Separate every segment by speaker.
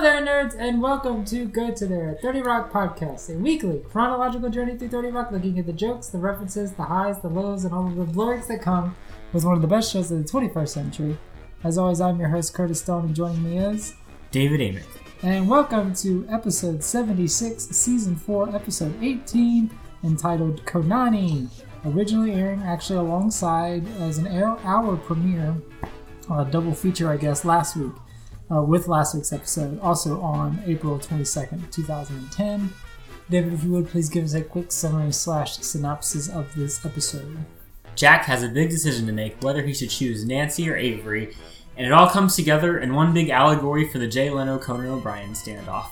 Speaker 1: Hello there, nerds, and welcome to Go To There, a 30 Rock podcast, a weekly chronological journey through 30 Rock, looking at the jokes, the references, the highs, the lows, and all of the blurrings that come with one of the best shows of the 21st century. As always, I'm your host, Curtis Stone, and joining me is.
Speaker 2: David Amick.
Speaker 1: And welcome to episode 76, season 4, episode 18, entitled Khonani. Originally airing actually alongside as an hour, hour premiere, a double feature, I guess, last week uh, with last week's episode, also on April 22nd, 2010. David, if you would please give us a quick summary slash synopsis of this episode.
Speaker 2: Jack has a big decision to make whether he should choose Nancy or Avery, and it all comes together in one big allegory for the Jay Leno Conan O'Brien standoff.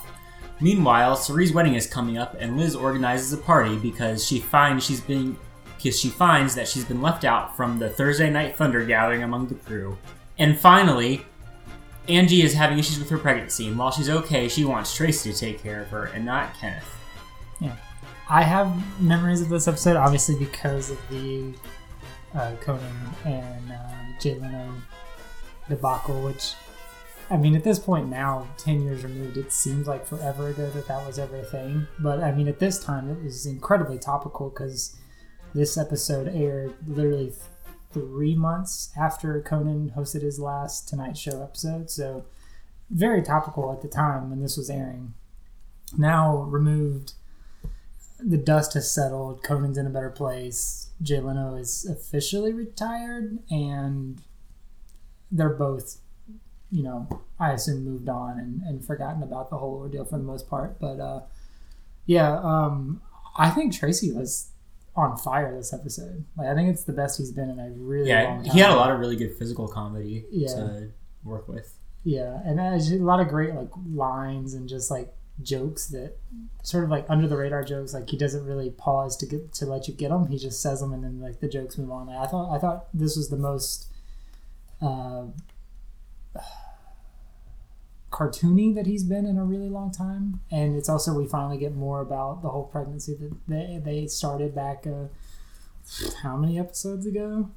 Speaker 2: Meanwhile, Cerie's wedding is coming up, and Liz organizes a party because she finds she's been because she finds that she's been left out from the Thursday night thunder gathering among the crew. And finally, Angie is having issues with her pregnancy, and while she's okay, she wants Tracy to take care of her and not Kenneth. Yeah.
Speaker 1: I have memories of this episode, obviously because of the uh, Conan and uh, Jay Leno debacle, which, I mean, at this point now, 10 years removed, it seems like forever ago that that was ever a thing. But I mean, at this time, it was incredibly topical because this episode aired literally three months after Conan hosted his last Tonight Show episode. So, very topical at the time when this was airing. Now removed, the dust has settled. Conan's in a better place. Jay Leno is officially retired, and they're both, you know, I assume moved on and, and forgotten about the whole ordeal for the most part. But uh, yeah, um, I think Tracy was on fire this episode. Like I think it's the best he's been in a really
Speaker 2: Yeah,
Speaker 1: long time.
Speaker 2: he had a lot of really good physical comedy
Speaker 1: Yeah.
Speaker 2: to work with.
Speaker 1: Yeah, and there's a lot of great like lines and just like jokes that sort of like under the radar jokes. Like he doesn't really pause to get to let you get them. He just says them, and then like the jokes move on. Like, I thought I thought this was the most uh, cartoony that he's been in a really long time. And it's also we finally get more about the whole pregnancy that they, they started back uh, how many episodes ago?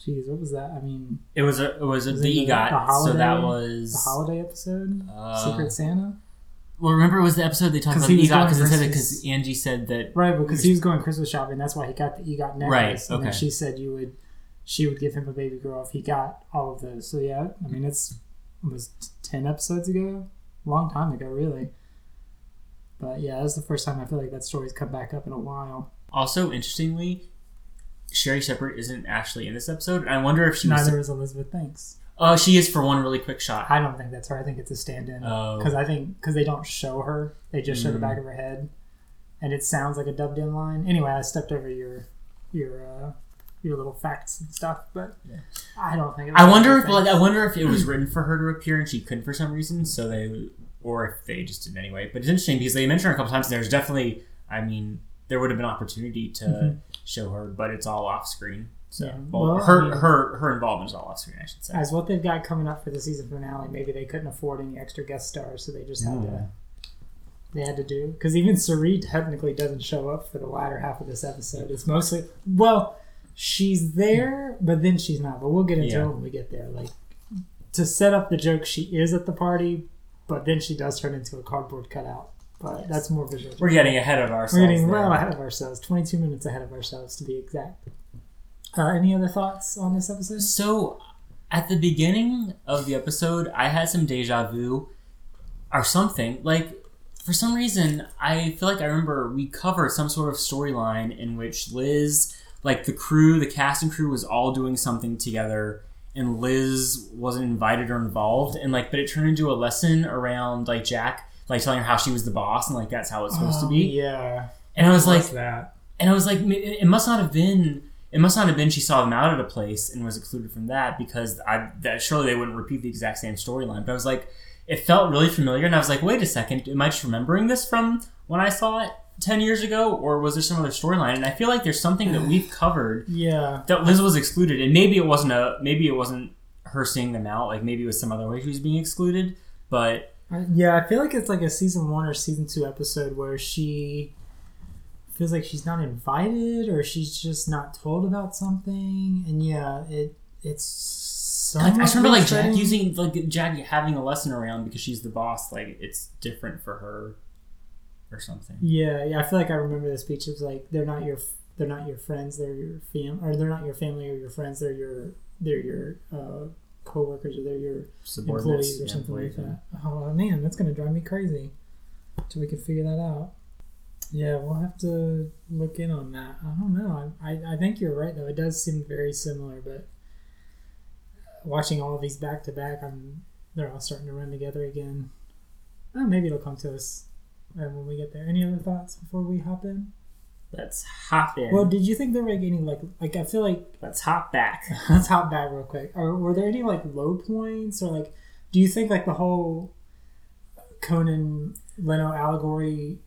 Speaker 1: Jeez, what was that? I mean,
Speaker 2: it was a it was a
Speaker 1: was
Speaker 2: the, EGOT, so that was
Speaker 1: the holiday episode,
Speaker 2: uh,
Speaker 1: Secret Santa.
Speaker 2: Well, remember it was the episode they talked about EGOT because said
Speaker 1: it
Speaker 2: because Angie said that
Speaker 1: right because he was going Christmas shopping. That's why he got the EGOT necklace.
Speaker 2: Right. Okay.
Speaker 1: And then she said you would, she would give him a baby girl if he got all of those. So yeah, I mean it's it was 10 episodes ago. Long time ago, really. But yeah, that's the first time I feel like that story's come back up in a while.
Speaker 2: Also, interestingly, Sherri Shepherd isn't actually in this episode. I wonder if she
Speaker 1: neither was... is Elizabeth Banks.
Speaker 2: Oh, uh, she is for one really quick shot.
Speaker 1: I don't think that's her. I think it's a stand-in because oh. I think because they don't show her; they just show the
Speaker 2: mm.
Speaker 1: back of her head, and it sounds like a dubbed-in line. Anyway, I stepped over your your uh, your little facts and stuff, but
Speaker 2: Yeah.
Speaker 1: I don't think.
Speaker 2: I wonder if like I wonder if it was written for her to appear and she couldn't for some reason, so they or if they just did anyway. But it's interesting because they mentioned her a couple times. And there's definitely, I mean, there would have been opportunity to
Speaker 1: Mhm.
Speaker 2: show her, but it's all off screen. So
Speaker 1: Yeah.
Speaker 2: well,
Speaker 1: Well,
Speaker 2: her
Speaker 1: I mean-
Speaker 2: her her involvement is all off screen, I should say.
Speaker 1: as what they've got coming up for the season finale, maybe they couldn't afford any extra guest stars, so they just had to.
Speaker 2: Mm.
Speaker 1: They had to do because even Cerie technically doesn't show up for the latter half of this episode. It's mostly well, she's there, but then she's not. But we'll get into
Speaker 2: Yeah.
Speaker 1: it when we get there. Like to set up the joke, she is at the party, but then she does turn into a cardboard cutout. But
Speaker 2: Yes.
Speaker 1: that's more visual.
Speaker 2: We're getting ahead of ourselves.
Speaker 1: We're getting well ahead of ourselves. Twenty-two minutes ahead of ourselves, to be exact. Uh, any other thoughts on this episode?
Speaker 2: So, at the beginning of the episode, I had some deja vu or something. Like, for some reason, I feel like I remember we covered some sort of storyline in which Liz, like the crew, the cast and crew was all doing something together, and Liz wasn't invited or involved. And, like, but it turned into a lesson around, like, Jack, like, telling her how she was the boss, and, like, that's how it's supposed to
Speaker 1: Oh,
Speaker 2: be.
Speaker 1: Yeah.
Speaker 2: And I was like,
Speaker 1: that?
Speaker 2: and I was like, it it must not have been. It must not have been she saw them out at a place and was excluded from that because I that surely they wouldn't repeat the exact same storyline. But I was like, it felt really familiar, and I was like, wait a second, am I just remembering this from when I saw it ten years ago, or was there some other storyline? And I feel like there's something that we've covered
Speaker 1: Yeah.
Speaker 2: that Liz was excluded, and maybe it wasn't a maybe it wasn't her seeing them out, like maybe it was some other way she was being excluded, but
Speaker 1: Yeah, I feel like it's like a season one or season two episode where she feels like she's not invited or she's just not told about something. And yeah, it it's some.
Speaker 2: I, I remember like Jack using like Jack having a lesson around because she's the boss. Like it's different for her, or something.
Speaker 1: Yeah, yeah. I feel like I remember the speech. It was like they're not your they're not your friends. They're your fam or they're not your family or your friends. They're your they're your uh, coworkers or they're your employees or something like that. Oh man, that's gonna drive me crazy. Till we can figure that out. Yeah, we'll have to look in on that. I don't know. I, I, I think you're right though. It does seem very similar, but watching all of these back to back, I'm they're all starting to run together again. Oh, maybe it'll come to us uh, when we get there. Any other thoughts before we hop in?
Speaker 2: Let's hop in.
Speaker 1: Well, did you think there were like any like like I feel like
Speaker 2: Let's hop back.
Speaker 1: let's hop back real quick. Or were there any like low points or like do you think like the whole Conan Leno allegory?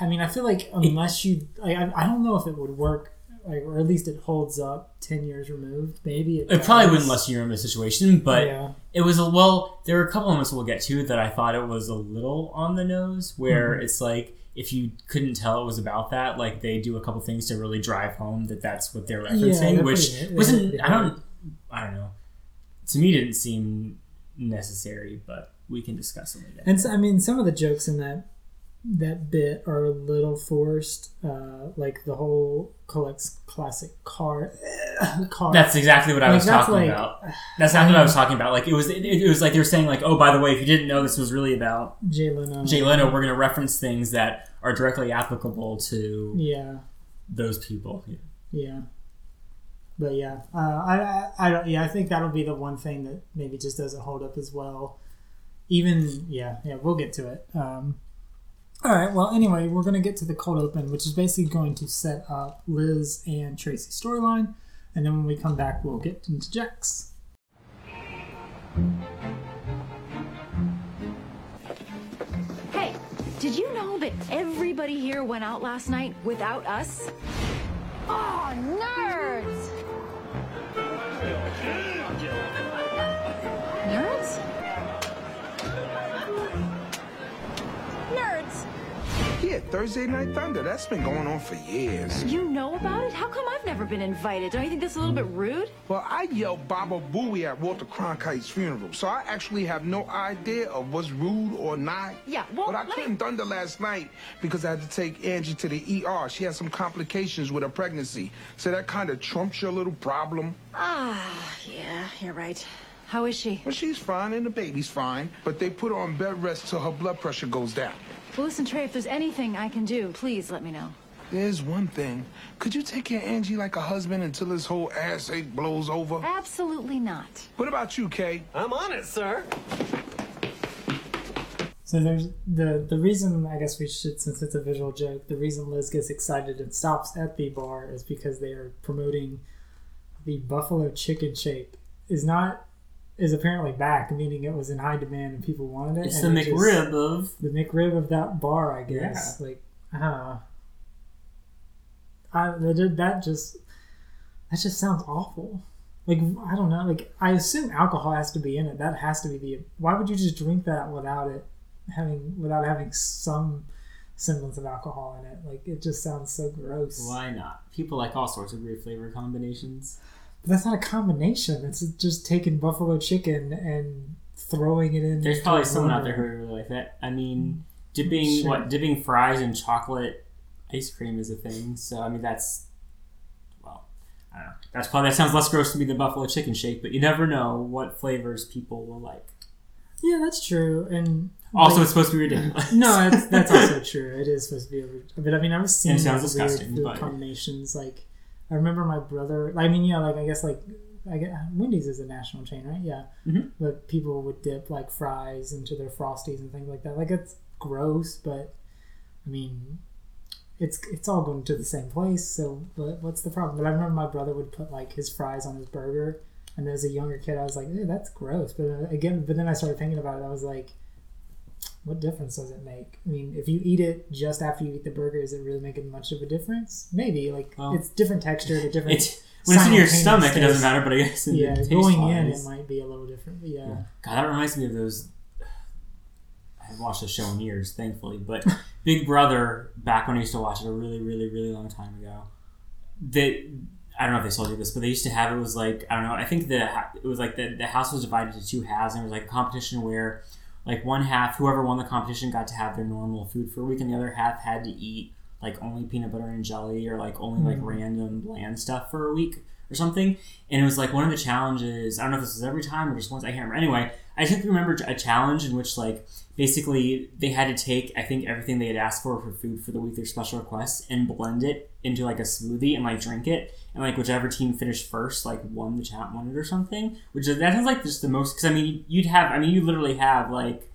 Speaker 1: I mean, I feel like unless you, I, I don't know if it would work, like, or at least it holds up ten years removed. Maybe it,
Speaker 2: It probably wouldn't unless you remember the situation, but
Speaker 1: yeah,
Speaker 2: it was a well. There were a couple moments we'll get to that I thought it was a little on the nose, where
Speaker 1: Mm-hmm.
Speaker 2: it's like if you couldn't tell it was about that, like they do a couple things to really drive home that that's what they're
Speaker 1: Yeah,
Speaker 2: referencing,
Speaker 1: they're
Speaker 2: which
Speaker 1: pretty-
Speaker 2: wasn't. I don't. I don't know. To me, didn't seem necessary, but we can discuss it later.
Speaker 1: and so, I mean, some of the jokes in that that bit are a little forced, uh, like the whole collects classic car car.
Speaker 2: That's exactly what I
Speaker 1: Like,
Speaker 2: was talking
Speaker 1: like-
Speaker 2: about. That's not what I was talking about. Like it was. It, it was like they were saying, like, oh, by the way, if you didn't know this was really about
Speaker 1: Jay Leno.
Speaker 2: Jay Leno, we're going to reference things that are directly applicable to
Speaker 1: Yeah.
Speaker 2: those people. Yeah.
Speaker 1: Yeah. But yeah, uh, I, I I don't yeah I think that'll be the one thing that maybe just doesn't hold up as well. Even yeah yeah we'll get to it. Um, all right. Well, anyway, we're gonna get to the cold open, which is basically going to set up Liz and Tracy's storyline, and then when we come back, we'll get into Jack's.
Speaker 3: Hey, did you know that everybody here went out last night without us? Oh! Nerds?
Speaker 4: Yeah, Thursday Night Thunder. That's been going on for years.
Speaker 3: You know about it? How come I've never been invited? Don't you think that's a little bit rude?
Speaker 4: Well, I yelled Baba Booey at Walter Cronkite's funeral, so I actually have no idea of what's rude or not.
Speaker 3: Yeah, well,
Speaker 4: But I couldn't thunder last night because I had to take Angie to the ER. She had some complications with her pregnancy. So that kind of trumps your little problem.
Speaker 3: Ah, yeah, you're right. How is she?
Speaker 4: Well, she's fine and the baby's fine, but they put her on bed rest till her blood pressure goes down.
Speaker 3: Well, listen, Trey, if there's anything I can do, please let me know.
Speaker 4: There's one thing. Could you take care of Angie like a husband until this whole ass ache blows over?
Speaker 3: Absolutely not.
Speaker 4: What about you, Kay?
Speaker 5: I'm on it, sir.
Speaker 1: So there's the the reason I guess we should since it's a visual joke. The reason Liz gets excited and stops at the bar is because they are promoting the Buffalo Chicken Shake. Is not is apparently back, meaning it was in high demand and people wanted it.
Speaker 2: It's the
Speaker 1: it just-
Speaker 2: McRib of
Speaker 1: the McRib of that bar, I guess. Like, uh, I that that just that just sounds awful. Like I don't know. Like I assume alcohol has to be in it. That has to be the. Why would you just drink that without it having without having some semblance of alcohol in it? Like it just sounds so gross.
Speaker 2: why not? People like all sorts of weird flavor combinations.
Speaker 1: But that's not a combination. It's just taking buffalo chicken and throwing it in.
Speaker 2: There's probably someone out there who would really like that. I mean, mm. dipping
Speaker 1: Sure.
Speaker 2: what dipping fries in chocolate ice cream is a thing. So I mean, that's well, I don't know. That's probably that sounds less gross to me than buffalo chicken shake, but you never know what flavors people will like.
Speaker 1: Yeah, that's true. And
Speaker 2: Also,
Speaker 1: like-
Speaker 2: it's supposed to be ridiculous.
Speaker 1: No, that's, that's also true. It is supposed to be over. But I mean, I've seen
Speaker 2: And it sounds
Speaker 1: weird
Speaker 2: disgusting, but-
Speaker 1: combinations. Like, I remember my brother. I mean, yeah, like I guess like I guess Wendy's is a national chain, right? Yeah.
Speaker 2: Mhm.
Speaker 1: But people would dip like fries into their frosties and things like that. Like it's gross, but I mean, it's it's all going to the same place. So, but what's the problem? But I remember my brother would put like his fries on his burger. And as a younger kid, I was like, "Ew, that's gross." But uh, again, but then I started thinking about it. I was like, what difference does it make? I mean, if you eat it just after you eat the burger, is it really making much of a difference? Maybe. Like
Speaker 2: Well,
Speaker 1: it's different texture, the different.
Speaker 2: It's when it's in your stomach, it doesn't matter. But I guess in
Speaker 1: Yeah,
Speaker 2: the taste
Speaker 1: going in, it might be a little different. But yeah.
Speaker 2: God, that reminds me of those. I haven't watched the show in years, thankfully, but Big Brother, back when I used to watch it a really, really, really long time ago, that I don't know if they still do this, but they used to have it was like I don't know. I think the it was like the, the house was divided into two halves, and it was like a competition where like one half, whoever won the competition got to have their normal food for a week, and the other half had to eat like only peanut butter and jelly or like only like hmm. random bland stuff for a week or something. And it was like one of the challenges. I don't know if this was every time or just once. I can't remember. Anyway, I think remember a challenge in which like basically they had to take I think everything they had asked for for food for the week, their special requests, and blend it into like a smoothie and like drink it. And like whichever team finished first, like won the chat won it or something. Which is, that sounds like just the most because I mean you'd have I mean you literally have like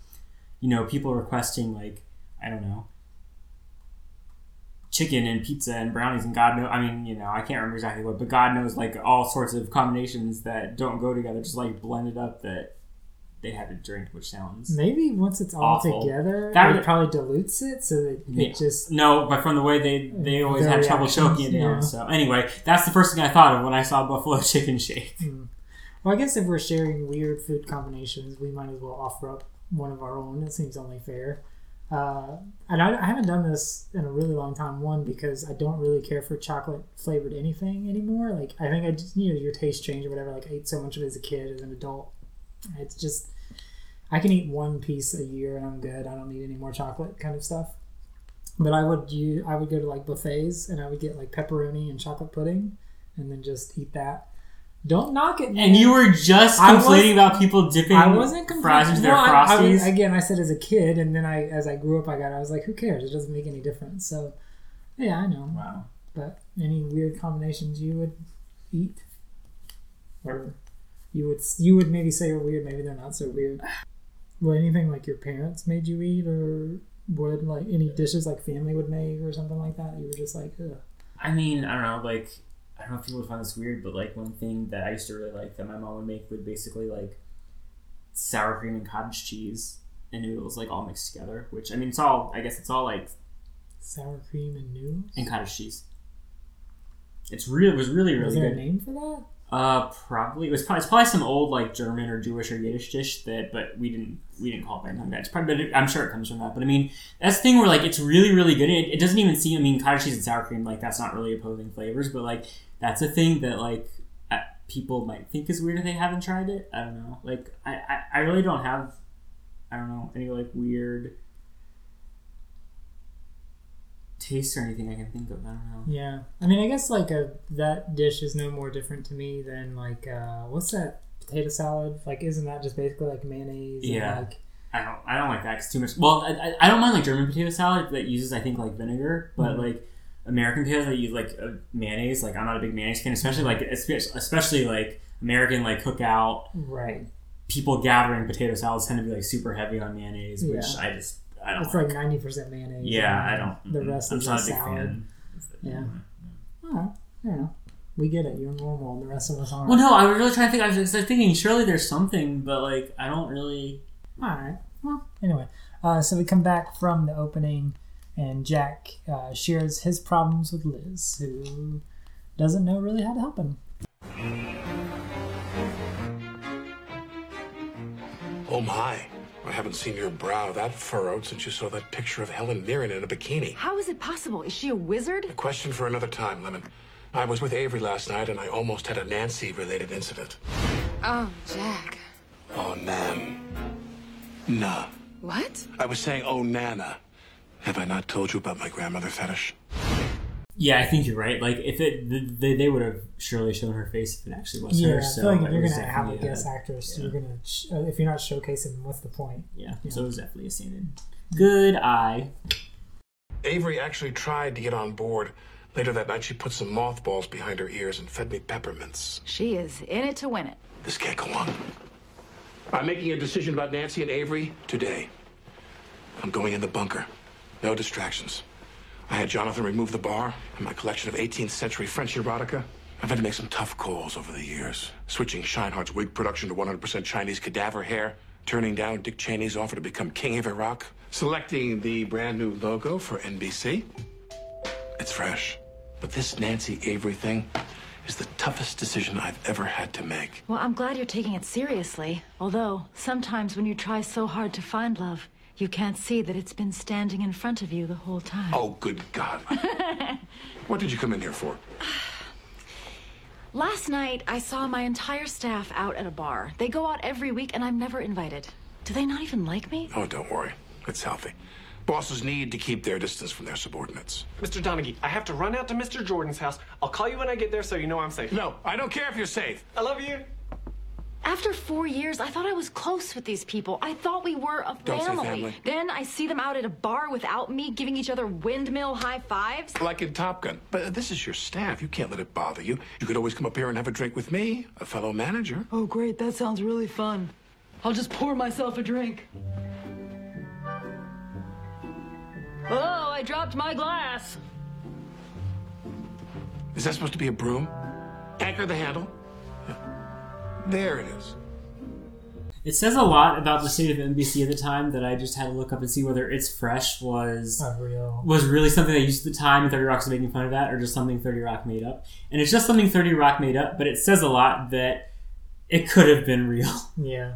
Speaker 2: you know people requesting like I don't know chicken and pizza and brownies and God knows I mean you know I can't remember exactly what but God knows like all sorts of combinations that don't go together just like blended up that they had to drink which sounds
Speaker 1: Maybe once it's all
Speaker 2: Awful.
Speaker 1: together,
Speaker 2: That
Speaker 1: it
Speaker 2: would-
Speaker 1: probably dilutes it so that
Speaker 2: Yeah.
Speaker 1: it just.
Speaker 2: no but from the way they they always had trouble choking it down
Speaker 1: yeah.
Speaker 2: so anyway that's the first thing I thought of when I saw Buffalo Chicken Shake
Speaker 1: Well, I guess if we're sharing weird food combinations, we might as well offer up one of our own. It seems only fair. Uh, and I, I haven't done this in a really long time. One because I don't really care for chocolate flavored anything anymore. Like I think I just you know your taste change or whatever. Like I ate so much of it as a kid, as an adult. It's just I can eat one piece a year and I'm good. I don't need any more chocolate kind of stuff. But I would you I would go to like buffets and I would get like pepperoni and chocolate pudding and then just eat that. Don't knock it, man.
Speaker 2: and you were just complaining about people dipping
Speaker 1: I wasn't
Speaker 2: fries into their
Speaker 1: no, I- I
Speaker 2: frosties
Speaker 1: was- again, I said as a kid, and then I, as I grew up, I got. I was like, who cares? It doesn't make any difference. So, yeah, I know.
Speaker 2: wow
Speaker 1: But any weird combinations you would eat, or you would you would maybe say are weird. Maybe they're not so weird. Well, anything like your parents made you eat, or would like any dishes like family would make, or something like that. You were just like, Ugh.
Speaker 2: I mean, I don't know, like I don't know if people would find this weird, but like one thing that I used to really like that my mom would make would basically like sour cream and cottage cheese and noodles like all mixed together. Which I mean, it's all I guess it's all like
Speaker 1: sour cream and noodles.
Speaker 2: and cottage cheese. It's really it was really
Speaker 1: Was
Speaker 2: really
Speaker 1: there a
Speaker 2: good.
Speaker 1: name for that?
Speaker 2: Uh, probably it was probably, it's probably some old like German or Jewish or Yiddish dish that, but we didn't we didn't call it that. It's probably, I'm sure it comes from that. But I mean, that's the thing where like it's really really good. It, it doesn't even seem. I mean, cottage cheese and sour cream like that's not really opposing flavors, but like that's a thing that like uh, people might think is weird if they haven't tried it. I don't know. Like I I, I really don't have I don't know any like weird tastes or anything I can think of. I don't know.
Speaker 1: Yeah, I mean, I guess like a that dish is no more different to me than like uh, what's that potato salad? Like, isn't that just basically like mayonnaise? and,
Speaker 2: Yeah.
Speaker 1: like,
Speaker 2: I don't. I don't like that. Cause too much. Well, I, I- don't mind like German potato salad that uses I think like vinegar, but
Speaker 1: Mhm.
Speaker 2: like American potatoes that use like uh, mayonnaise. Like I'm not a big mayonnaise fan, especially like especially like American like cookout
Speaker 1: right.
Speaker 2: people gathering potato salads tend to be like super heavy on mayonnaise, which
Speaker 1: Yeah.
Speaker 2: I just I don't.
Speaker 1: It's
Speaker 2: like.
Speaker 1: like ninety percent mayonnaise.
Speaker 2: yeah, I don't.
Speaker 1: The rest
Speaker 2: I'm
Speaker 1: is
Speaker 2: just not a big
Speaker 1: salad.
Speaker 2: fan.
Speaker 1: Yeah. Oh, I don't know. We get it. You're normal, and the rest of us aren't.
Speaker 2: Well, no, I was really trying to think. I was, I was thinking surely there's something, but like I don't really.
Speaker 1: All right. Well, anyway, uh, so we come back from the opening, and Jack uh, shares his problems with Liz, who doesn't know really how to help him.
Speaker 5: Oh my. I haven't seen your brow that furrowed since you saw that picture of Helen Mirren in a bikini.
Speaker 3: How is it possible? Is she a wizard?
Speaker 5: A question for another time, Lemon. I was with Avery last night and I almost had a Nancy related incident.
Speaker 6: Oh, Jack.
Speaker 5: Oh, Nan. Nah.
Speaker 6: What?
Speaker 5: I was saying, oh, Nana. Have I not told you about my grandmother fetish?
Speaker 2: Yeah, I think you're right. Like if it, they, they would have surely shown her face if it actually was
Speaker 1: Yeah,
Speaker 2: her.
Speaker 1: I
Speaker 2: So
Speaker 1: feel like if you're gonna have a guest actress,
Speaker 2: yeah.
Speaker 1: you're gonna sh- uh, if you're not showcasing, what's the point?
Speaker 2: Yeah, so it was definitely a scene. Good eye.
Speaker 5: Avery actually tried to get on board. Later that night, she put some mothballs behind her ears and fed me peppermints.
Speaker 3: She is in it to win it.
Speaker 5: This can't go on. I'm making a decision about Nancy and Avery today. I'm going in the bunker. No distractions. I had Jonathan remove the bar and my collection of 18th century French erotica. I've had to make some tough calls over the years. Switching Sheinhardt's wig production to 100% Chinese cadaver hair. Turning down Dick Cheney's offer to become king of Iraq. Selecting the brand new logo for NBC. It's fresh. But this Nancy Avery thing is the toughest decision I've ever had to make.
Speaker 3: Well, I'm glad you're taking it seriously. Although, sometimes when you try so hard to find love, you can't see that it's been standing in front of you the whole time.
Speaker 5: Oh, good God. what did you come in here for?
Speaker 3: Last night, I saw my entire staff out at a bar. They go out every week, and I'm never invited. Do they not even like me?
Speaker 5: Oh, don't worry. It's healthy. Bosses need to keep their distance from their subordinates.
Speaker 7: Mr. Donaghy, I have to run out to Mr. Jordan's house. I'll call you when I get there so you know I'm safe.
Speaker 5: No, I don't care if you're safe.
Speaker 7: I love you.
Speaker 3: After four years, I thought I was close with these people. I thought we were a
Speaker 5: Don't say
Speaker 3: family.
Speaker 5: family.
Speaker 3: Then I see them out at a bar without me, giving each other windmill high fives.
Speaker 5: Like in Top Gun. But this is your staff. You can't let it bother you. You could always come up here and have a drink with me, a fellow manager.
Speaker 8: Oh, great. That sounds really fun. I'll just pour myself a drink. Oh, I dropped my glass.
Speaker 5: Is that supposed to be a broom? Anchor the handle. Yeah. There it is.
Speaker 2: It says a lot about the state of NBC at the time that I just had to look up and see whether "It's Fresh" was
Speaker 1: A real.
Speaker 2: was really something they used at the time and 30 Rock was making fun of that, or just something 30 Rock made up. And it's just something 30 Rock made up, but it says a lot that it could have been real.
Speaker 1: Yeah.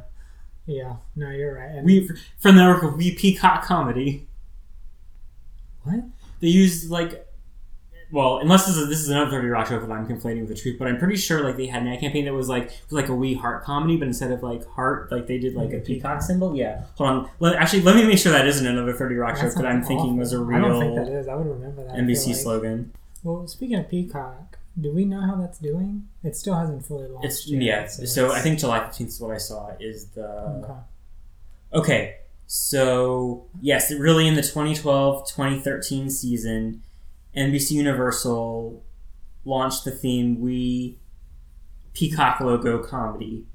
Speaker 1: Yeah. No, you're right. And
Speaker 2: We from the network of We Peacock Comedy.
Speaker 1: what?
Speaker 2: They used like, well, unless this is this is another 30 Rock show that I'm conflating with the truth, but I'm pretty sure like they had an ad campaign that was like was like a wee Heart comedy, but instead of like heart, like they did like a mm-hmm. peacock symbol. Yeah, hold on. Let, actually, let me make sure that isn't another 30 Rock show
Speaker 1: That
Speaker 2: that I'm
Speaker 1: sounds
Speaker 2: thinking was a real
Speaker 1: I don't think that is. I would remember that.
Speaker 2: NBC
Speaker 1: like.
Speaker 2: slogan.
Speaker 1: Well, speaking of Peacock, do we know how that's doing? It still hasn't fully launched.
Speaker 2: It's
Speaker 1: yet,
Speaker 2: yeah. So I
Speaker 1: it's-
Speaker 2: think July 15th is what I saw. Is the
Speaker 1: Okay.
Speaker 2: Okay, so yes, really in the 2012-2013 season, NBC Universal launched the theme We Peacock logo comedy.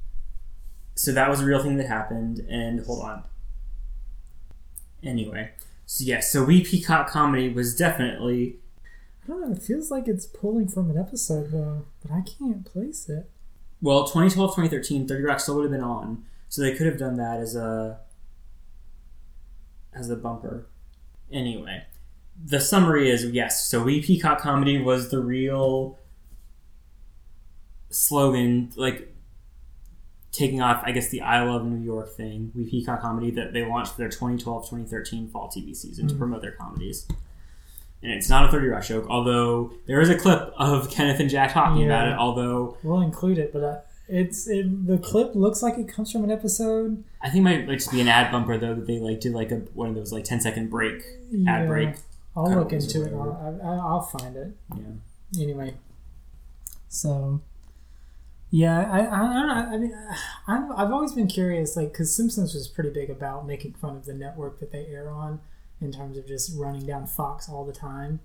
Speaker 2: So that was a real thing that happened, and hold on. Anyway, so yes, so We Peacock comedy was definitely
Speaker 1: I don't know. It feels like it's pulling from an episode though, but I can't place it.
Speaker 2: well 2012 2013 30 rock still would have been on so they could have done that as a as a bumper anyway the summary is yes so we peacock comedy was the real slogan like taking off i guess the i love new york thing we peacock comedy that they launched for their 2012-2013 fall tv season to promote their comedies and it's not a 30 rock joke although there is a clip of kenneth and jack talking about it although
Speaker 1: We'll include it, but uh, it's it, the clip looks like it comes from an episode.
Speaker 2: I think it might like just be an ad bumper though that they like did like a one of those like 10 second break
Speaker 1: Yeah.
Speaker 2: ad break.
Speaker 1: I'll look into it. I'll, I, I'll find it.
Speaker 2: Yeah.
Speaker 1: Anyway, so yeah, I I, I don't know. I mean, I'm, I've always been curious, like, because Simpsons was pretty big about making fun of the network that they air on in terms of just running down Fox all the time.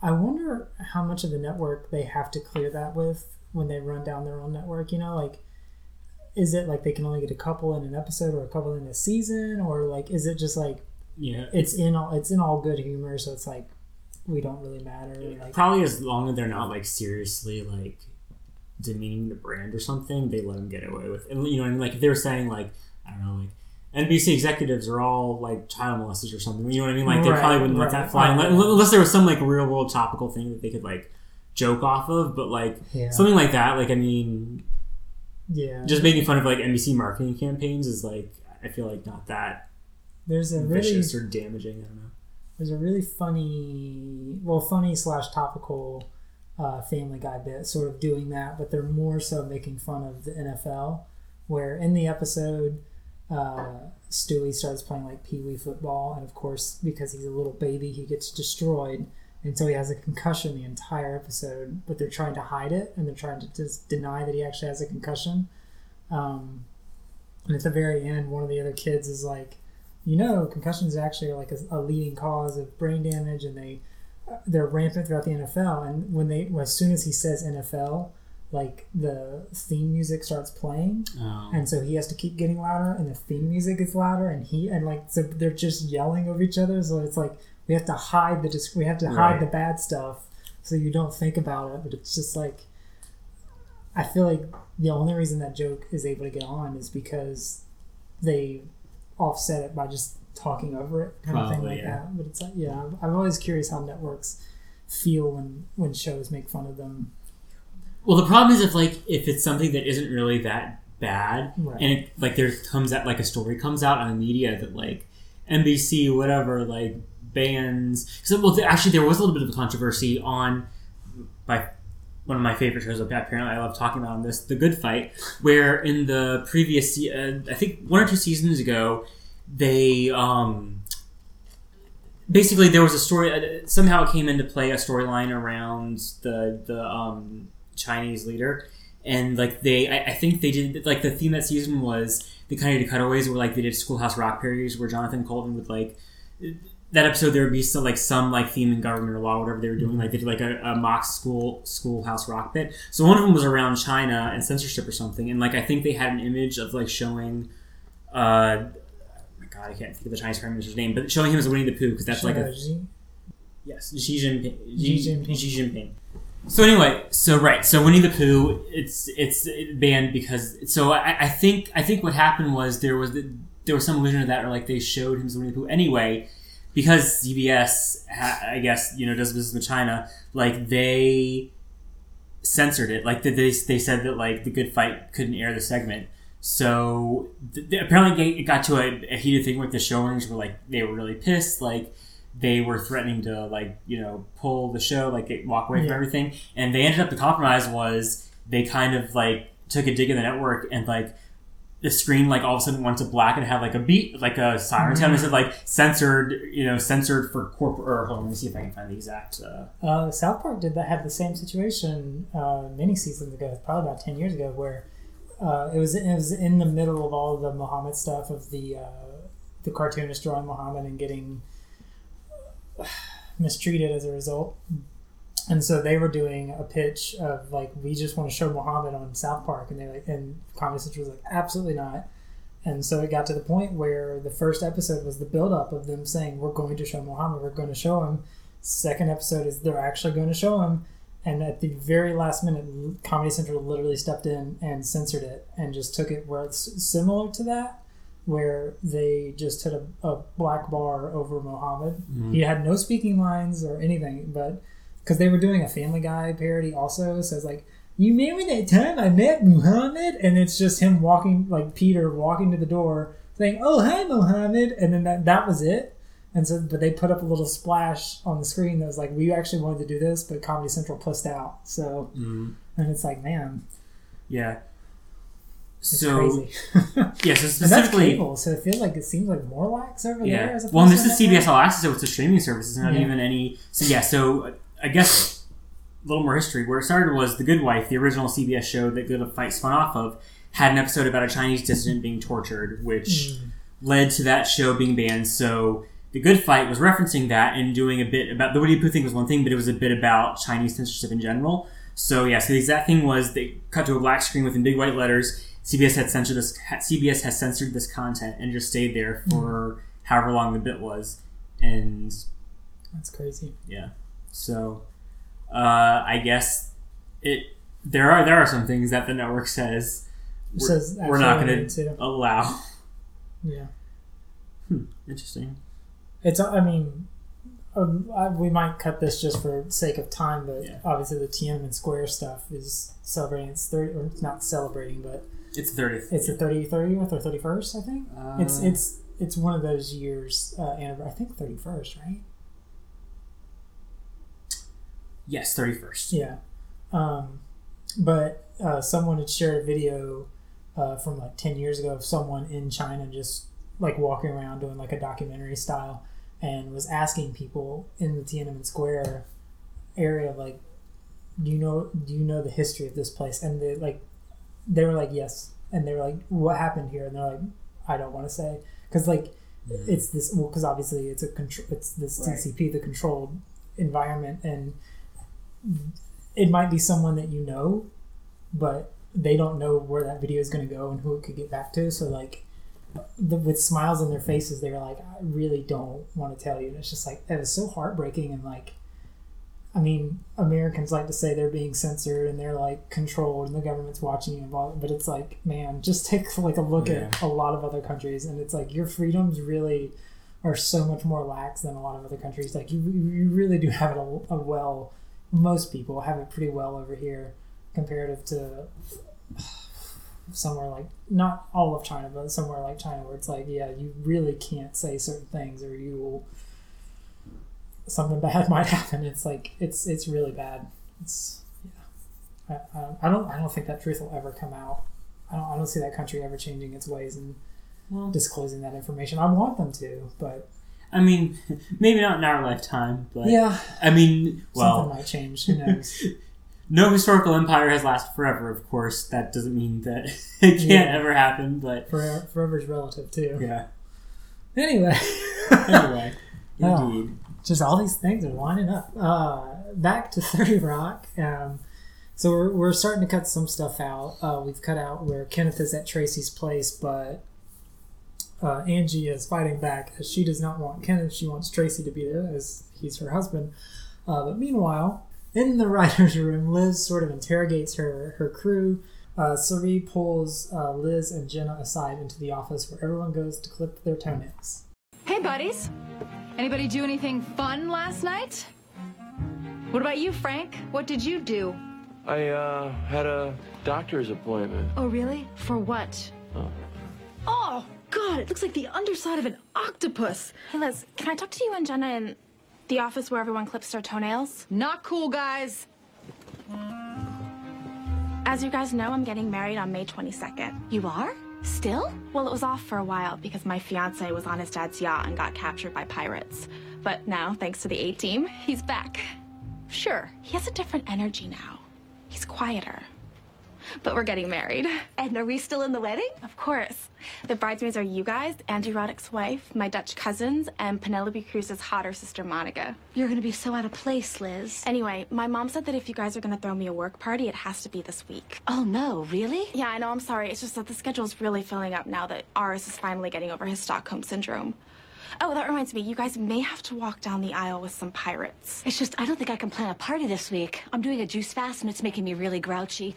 Speaker 1: I wonder how much of the network they have to clear that with when they run down their own network. You know, like, is it like they can only get a couple in an episode or a couple in a season, or like, is it just like
Speaker 2: Yeah.
Speaker 1: it's in all it's in all good humor, so it's like we don't really matter. Like,
Speaker 2: Probably as long as they're not like seriously like demeaning the brand or something, they let them get away with. And you know, mean, like if they were saying like I don't know, like NBC executives are all like child molesters or something. You know what I mean? Like they
Speaker 1: Right,
Speaker 2: probably wouldn't let that fly unless, unless there was some like real world topical thing that they could like joke off of. But like
Speaker 1: Yeah.
Speaker 2: something like that, like I mean,
Speaker 1: yeah,
Speaker 2: just making fun of like NBC marketing campaigns is like I feel like not that
Speaker 1: there's a really
Speaker 2: or damaging. I don't know.
Speaker 1: there's a really funny well funny slash topical uh, family guy bit sort of doing that but they're more so making fun of the nfl where in the episode uh, stewie starts playing like pee-wee football and of course because he's a little baby he gets destroyed and so he has a concussion the entire episode but they're trying to hide it and they're trying to just deny that he actually has a concussion um, and at the very end one of the other kids is like you know, concussions actually are like a, a leading cause of brain damage, and they they're rampant throughout the NFL. And when they, as soon as he says NFL, like the theme music starts playing,
Speaker 2: Oh.
Speaker 1: and so he has to keep getting louder, and the theme music is louder, and he and like so they're just yelling over each other. So it's like we have to hide the we have to hide
Speaker 2: Right.
Speaker 1: the bad stuff so you don't think about it. But it's just like I feel like the only reason that joke is able to get on is because they offset it by just talking over it, kind of thing like
Speaker 2: yeah.
Speaker 1: that. But it's like, yeah, I'm, I'm always curious how networks feel when when shows make fun of them.
Speaker 2: Well, the problem is if like if it's something that isn't really that bad,
Speaker 1: Right.
Speaker 2: and it, like there comes out like a story comes out on the media that like NBC whatever like bans. Cause, well, th- actually there was a little bit of a controversy on by one of my favorite shows. Apparently, I love talking about on this, The Good Fight, where in the previous, uh, I think one or two seasons ago, they um, basically there was a story. Uh, somehow it came into play a storyline around the the um, Chinese leader, and like they, I, I think they did like the theme that season was they kind of cutaways where like they did Schoolhouse Rock parodies where Jonathan Coulton would like that episode there would be some like some like theme in government or law whatever they were doing like they did like a, a mock school schoolhouse rock bit. So one of them was around china and censorship or something and like i think they had an image of like showing uh oh my god i can't think of the chinese prime minister's name but showing him as winnie the pooh because that's like a yes xi jinping.
Speaker 1: Xi
Speaker 2: xi
Speaker 1: Jinping.
Speaker 2: xi jinping. So anyway, so right, so Winnie the Pooh, it's it's banned because so I, I think I think what happened was there was there was some illusion of that, or like they showed him as Winnie the Pooh. Anyway, because CBS, ha- I guess you know does business with China, like they censored it, like they they said that like the Good Fight couldn't air the segment. So th- apparently it got to a, a heated thing with the showrunners were like they were really pissed, like they were threatening to like you know pull the show like get, walk away from everything. And they ended up the compromise was they kind of like took a dig in the network and like the screen like all of a sudden went to black and had like a beat like a siren sound and said like censored you know censored for corporate or hold on let me see if i can find the exact uh,
Speaker 1: Uh, South Park did that had the same situation uh, many seasons ago, probably about ten years ago, where uh, it was it was in the middle of all the Muhammad stuff of the uh, the cartoonist drawing Muhammad and getting mistreated as a result. And so they were doing a pitch of like, we just want to show Muhammad on South Park, and they like, and Comedy Central was like, absolutely not. And so it got to the point where the first episode was the build up of them saying, we're going to show Muhammad, we're going to show him. Second episode is they're actually going to show him. And at the very last minute, Comedy Central literally stepped in and censored it and just took it where it's similar to that, where they just had a, a black bar over Muhammad. Mm-hmm. He had no speaking lines or anything, but because they were doing a Family Guy parody also, so it's like, you remember that time I met Muhammad? And it's just him walking, like Peter walking to the door, saying, "Oh hi, Muhammad," and then that that was it. And so, but they put up a little splash on the screen that was like, "We actually wanted to do this, but Comedy Central pussed out." So, mm-hmm. and it's like, man,
Speaker 2: yeah
Speaker 1: it's
Speaker 2: so yeah so specifically
Speaker 1: cable, so it feels like it seems like more lax over there.
Speaker 2: Yeah.
Speaker 1: As
Speaker 2: Well, and this is. CBS All Access, so it's a streaming service. It's not
Speaker 1: Yeah.
Speaker 2: even any. So yeah. So I guess a little more history. Where it started was The Good Wife, the original CBS show that Good Fight spun off of, had an episode about a Chinese dissident being tortured, which
Speaker 1: Hmm.
Speaker 2: led to that show being banned. So The Good Fight was referencing that and doing a bit about the Winnie Pooh thing was one thing, but it was a bit about Chinese censorship in general. So yeah, so the exact thing was they cut to a black screen with in big white letters. CBS had censored this. CBS has censored this content and just stayed there for however long the bit was, and
Speaker 1: That's crazy.
Speaker 2: yeah. So uh, I guess it there are there are some things that the network says we're,
Speaker 1: says
Speaker 2: we're not going to allow.
Speaker 1: Yeah.
Speaker 2: Hmm, Interesting.
Speaker 1: It's. I mean, um, I, we might cut this just for sake of time, but
Speaker 2: Yeah.
Speaker 1: obviously the Tiananmen Square stuff is celebrating its thirty, or it's not celebrating, but
Speaker 2: It's thirtieth.
Speaker 1: it's the 30, 30th or thirty first. I think it's
Speaker 2: Uh,
Speaker 1: it's it's one of those years. Uh, I think thirty first, right?
Speaker 2: Yes, thirty first.
Speaker 1: Yeah. Um, but uh, someone had shared a video uh, from like 10 years ago of someone in China just like walking around doing like a documentary style and was asking people in the Tiananmen Square area, like, do you know, do you know the history of this place? And they like, they were like, yes. And they were like, what happened here? And they're like, I don't want to say. Cause like, it's this, well, cause obviously it's a control, it's this
Speaker 2: Right.
Speaker 1: TCP, the controlled environment. And it might be someone that you know, but they don't know where that video is going to go and who it could get back to. So like, the, with smiles on their faces, they were like, "I really don't want to tell you." And it's just like it was so heartbreaking and like, I mean, Americans like to say they're being censored and they're like controlled and the government's watching you, and blah, but it's like, man, just take like a look
Speaker 2: Yeah.
Speaker 1: at a lot of other countries, and it's like your freedoms really are so much more lax than a lot of other countries. Like you, you really do have it a, a well. Most people have it pretty well over here, comparative to somewhere like not all of China, but somewhere like China, where it's like, yeah, you really can't say certain things, or you will something bad might happen. It's like it's it's really bad. It's yeah. I, I- I don't. I don't think that truth will ever come out. I don't. I don't see that country ever changing its ways and
Speaker 2: Well-
Speaker 1: disclosing that information. I want them to, but
Speaker 2: I mean, maybe not in our lifetime, but
Speaker 1: yeah,
Speaker 2: I mean, well,
Speaker 1: something might change. Who knows?
Speaker 2: no historical empire has lasted forever. Of course, that doesn't mean that it can't
Speaker 1: Yeah.
Speaker 2: ever happen. But
Speaker 1: Forever, forever's relative too.
Speaker 2: yeah.
Speaker 1: Anyway.
Speaker 2: Anyway,
Speaker 1: Oh.
Speaker 2: indeed.
Speaker 1: just all these things are lining up. Uh, back to 30 Rock. Um, so we're, we're starting to cut some stuff out. Uh, we've cut out where Kenneth is at Tracy's place, but uh, Angie is fighting back as she does not want Kenneth. She wants Tracy to be there as he's her husband. Uh, but meanwhile, in the writer's room, Liz sort of interrogates her, her crew. Uh, Cerie pulls uh, Liz and Jenna aside into the office where everyone goes to clip their toenails.
Speaker 3: Hey, buddies. Anybody do anything fun last night? What about you, Frank? What did you do?
Speaker 9: I uh, had a doctor's appointment.
Speaker 3: Oh, really? For what?
Speaker 9: Oh.
Speaker 3: Oh, God, it looks like the underside of an octopus.
Speaker 6: Hey, Liz, can I talk to you and Jenna in the office where everyone clips their toenails?
Speaker 3: Not cool, guys.
Speaker 6: As you guys know, I'm getting married on May 22nd.
Speaker 3: You are? Still?
Speaker 6: Well, it was off for a while because my fiance was on his dad's yacht and got captured by pirates. But now, thanks to the A team, he's back.
Speaker 3: Sure.
Speaker 6: He has a different energy now. He's quieter. But we're getting married.
Speaker 3: And are we still in the wedding?
Speaker 6: Of course. The bridesmaids are you guys, Andrew Roddick's wife, my Dutch cousins, and Penelope Cruz's hotter sister Monica.
Speaker 3: You're gonna be so out of place, Liz.
Speaker 6: Anyway, my mom said that if you guys are gonna throw me a work party, it has to be this week.
Speaker 3: Oh no, really?
Speaker 6: Yeah, I know, I'm sorry. It's just that the schedule's really filling up now that Aris is finally getting over his Stockholm syndrome. Oh, that reminds me, you guys may have to walk down the aisle with some pirates.
Speaker 3: It's just I don't think I can plan a party this week. I'm doing a juice fast and it's making me really grouchy.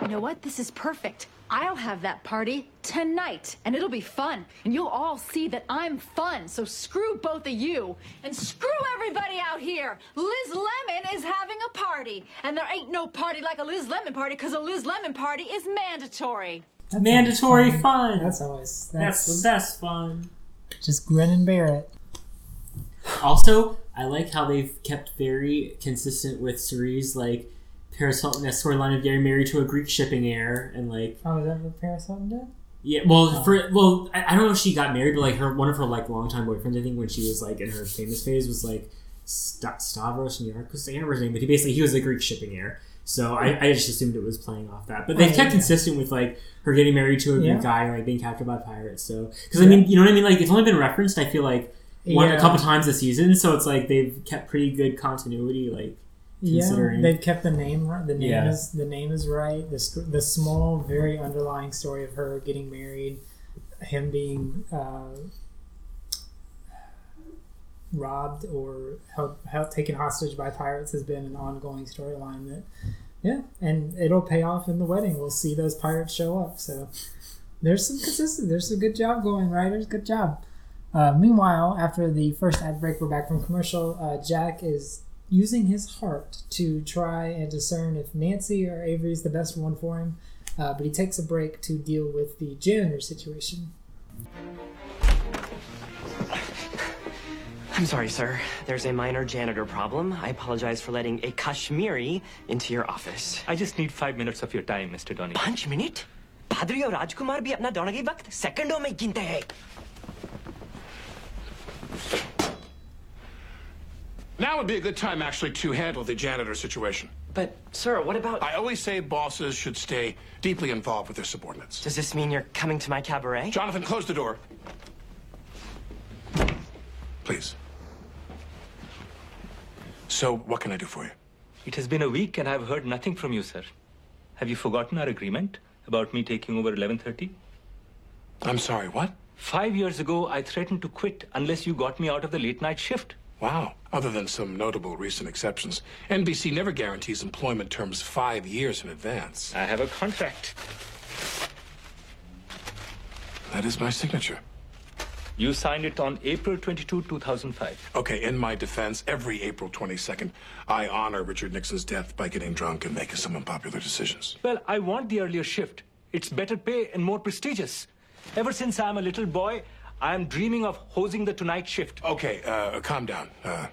Speaker 3: You know what? This is perfect. I'll have that party tonight, and it'll be fun. And you'll all see that I'm fun. So screw both of you, and screw everybody out here. Liz Lemon is having a party, and there ain't no party like a Liz Lemon party, because a Liz Lemon party is mandatory.
Speaker 2: Mandatory fun.
Speaker 1: That's always
Speaker 2: That's
Speaker 1: that's,
Speaker 2: the best fun.
Speaker 1: just grin and bear it.
Speaker 2: Also, I like how they've kept very consistent with Cerie's, like Paris Hilton as storyline of getting married to a Greek shipping heir, and like
Speaker 1: Oh, is that what Paris Hilton did?
Speaker 2: yeah, well, oh. for well, I, I don't know if she got married, but like her one of her like longtime boyfriends, I think when she was like in her famous phase was like St- Stavros Niarchos. I can't remember his name, but he basically he was a Greek shipping heir. So I, I just assumed it was playing off that, but they've
Speaker 1: Oh,
Speaker 2: kept
Speaker 1: yeah.
Speaker 2: consistent with like her getting married to a
Speaker 1: Yeah.
Speaker 2: guy, like being captured by pirates. So because I mean, you know what I mean? Like it's only been referenced. I feel like one
Speaker 1: Yeah.
Speaker 2: a couple times this season, so it's like they've kept pretty good continuity. Like
Speaker 1: Yeah, they've kept the name right. The name
Speaker 2: Yeah.
Speaker 1: is the name is right. The the small, very underlying story of her getting married, him being uh, robbed or held, held taken hostage by pirates has been an ongoing storyline. That yeah, and it'll pay off in the wedding. We'll see those pirates show up. So there's some consistency. There's a good job going, writers. Good job. Uh, meanwhile, after the first ad break, we're back from commercial. Uh, Jack is using his heart to try and discern if Nancy or Avery is the best one for him. Uh, but he takes a break to deal with the janitor situation.
Speaker 10: I'm sorry, sir. There's a minor janitor problem. I apologize for letting a Kashmiri into your office.
Speaker 11: I just need five minutes of your time, Mr. Donny.
Speaker 10: पांच minute भादरी और राजकुमार भी अपना दौड़ागी वक्त सेकंडों में गिनते हैं
Speaker 5: Now would be a good time, actually, to handle the janitor situation.
Speaker 10: But, sir, what about...
Speaker 5: I always say bosses should stay deeply involved with their subordinates.
Speaker 10: Does this mean you're coming to my cabaret?
Speaker 5: Jonathan, close the door. Please. So, what can I do for you?
Speaker 11: It has been a week and I've heard nothing from you, sir. Have you forgotten our agreement about me taking over 11:30?
Speaker 5: I'm sorry, what?
Speaker 11: Five years ago, I threatened to quit unless you got me out of the late night shift.
Speaker 5: Wow. Other than some notable recent exceptions, NBC never guarantees employment terms five years in advance.
Speaker 11: I have a contract.
Speaker 5: That is my signature.
Speaker 11: You signed it on April 22, 2005.
Speaker 5: Okay, in my defense, every April 22nd, I honor Richard Nixon's death by getting drunk and making some unpopular decisions.
Speaker 11: Well, I want the earlier shift. It's better pay and more prestigious. Ever since I'm a little boy, I am dreaming of hosing the tonight shift.
Speaker 5: Okay, uh, calm down, uh,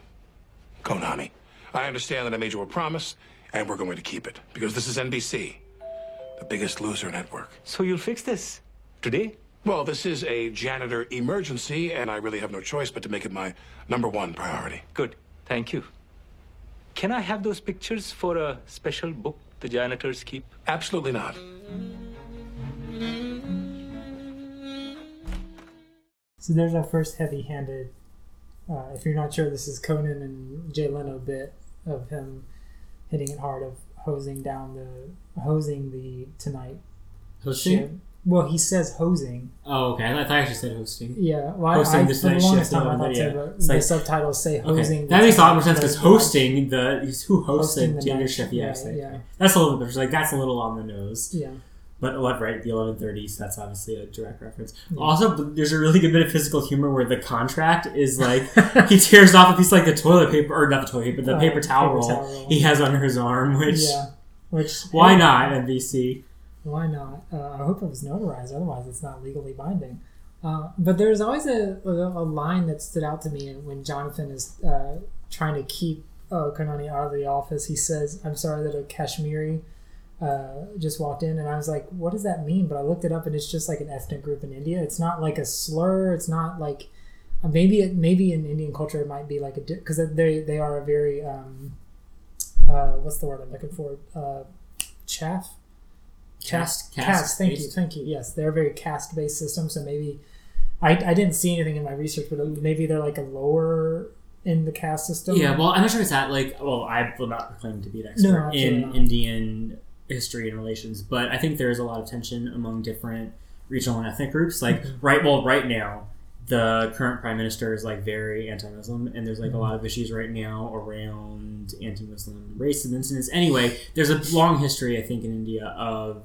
Speaker 5: Khonani. I understand that I made you a promise, and we're going to keep it. Because this is NBC, the biggest loser network.
Speaker 11: So you'll fix this today?
Speaker 5: Well, this is a janitor emergency, and I really have no choice but to make it my number one priority.
Speaker 11: Good. Thank you. Can I have those pictures for a special book the janitors keep?
Speaker 5: Absolutely not.
Speaker 1: So there's our first heavy-handed. Uh, if you're not sure, this is Conan and Jay Leno bit of him hitting it hard of hosing down the hosing the tonight.
Speaker 2: Hosting?
Speaker 1: Well, he says hosing.
Speaker 2: Oh, okay. I thought I actually said hosting.
Speaker 1: Yeah, well,
Speaker 2: hosting
Speaker 1: I, I,
Speaker 2: this
Speaker 1: the longest
Speaker 2: shift.
Speaker 1: time I thought
Speaker 2: yeah.
Speaker 1: but the
Speaker 2: like-
Speaker 1: subtitles say
Speaker 2: Okay.
Speaker 1: hosing.
Speaker 2: That makes a lot more sense because hosting the he's who hosts
Speaker 1: Hosting
Speaker 2: the
Speaker 1: the
Speaker 2: janitor
Speaker 1: night-
Speaker 2: shift.
Speaker 1: yeah, yeah.
Speaker 2: that's a little bit. Like that's a little on the nose.
Speaker 1: Yeah.
Speaker 2: But what right? The eleven thirties. That's obviously a direct reference.
Speaker 1: Yeah.
Speaker 2: Also, there's a really good bit of physical humor where the contract is like he tears off a piece like the toilet paper or not the toilet paper, the
Speaker 1: Uh,
Speaker 2: paper towel
Speaker 1: paper
Speaker 2: roll
Speaker 1: towel roll.
Speaker 2: he has under his arm. Which
Speaker 1: Yeah. Which
Speaker 2: why not NBC?
Speaker 1: Why not? Uh, I hope it was notarized. Otherwise, it's not legally binding. Uh, but there's always a, a, line that stood out to me when Jonathan is uh, trying to keep uh, Khonani out of the office. He says, "I'm sorry that a Kashmiri uh, just walked in," and I was like, "What does that mean?" But I looked it up, and it's just like an ethnic group in India. It's not like a slur. It's not like uh, maybe it, maybe in Indian culture it might be like a because they they are a very um, uh, what's the word I'm looking for chaff
Speaker 2: Cast,
Speaker 1: caste, caste thank you thank you yes they're a very caste based system so maybe I, I didn't see anything in my research but maybe they're like a lower in the caste system
Speaker 2: Yeah, well, I'm not sure it's that. Like, well, I will not claim to be an expert
Speaker 1: No,
Speaker 2: in
Speaker 1: not.
Speaker 2: Indian history and relations, but I think there is a lot of tension among different regional and ethnic groups. Like,
Speaker 1: Mhm.
Speaker 2: right, well, right now, the current prime minister is like very anti-Muslim, and there's like a lot of issues right now around anti-Muslim racism incidents. Anyway, there's a long history, I think, in India of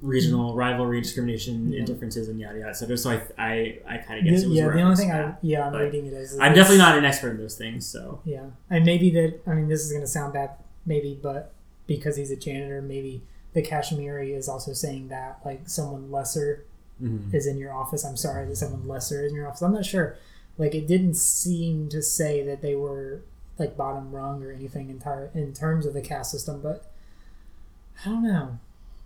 Speaker 2: regional rivalry, discrimination,
Speaker 1: Yeah.
Speaker 2: and differences, and yada yada. cetera. So I, I, I kind of
Speaker 1: The-
Speaker 2: guess it was
Speaker 1: yeah the only thing
Speaker 2: to
Speaker 1: I, yeah, I'm reading it as
Speaker 2: I'm definitely not an expert in those things, so
Speaker 1: yeah and maybe that I mean this is gonna sound bad maybe but because he's a janitor maybe the Kashmiri is also saying that like someone lesser
Speaker 2: Mhm.
Speaker 1: is in your office I'm sorry that someone lesser is in your office I'm not sure like it didn't seem to say that they were like bottom rung or anything entire in terms of the caste system but I don't know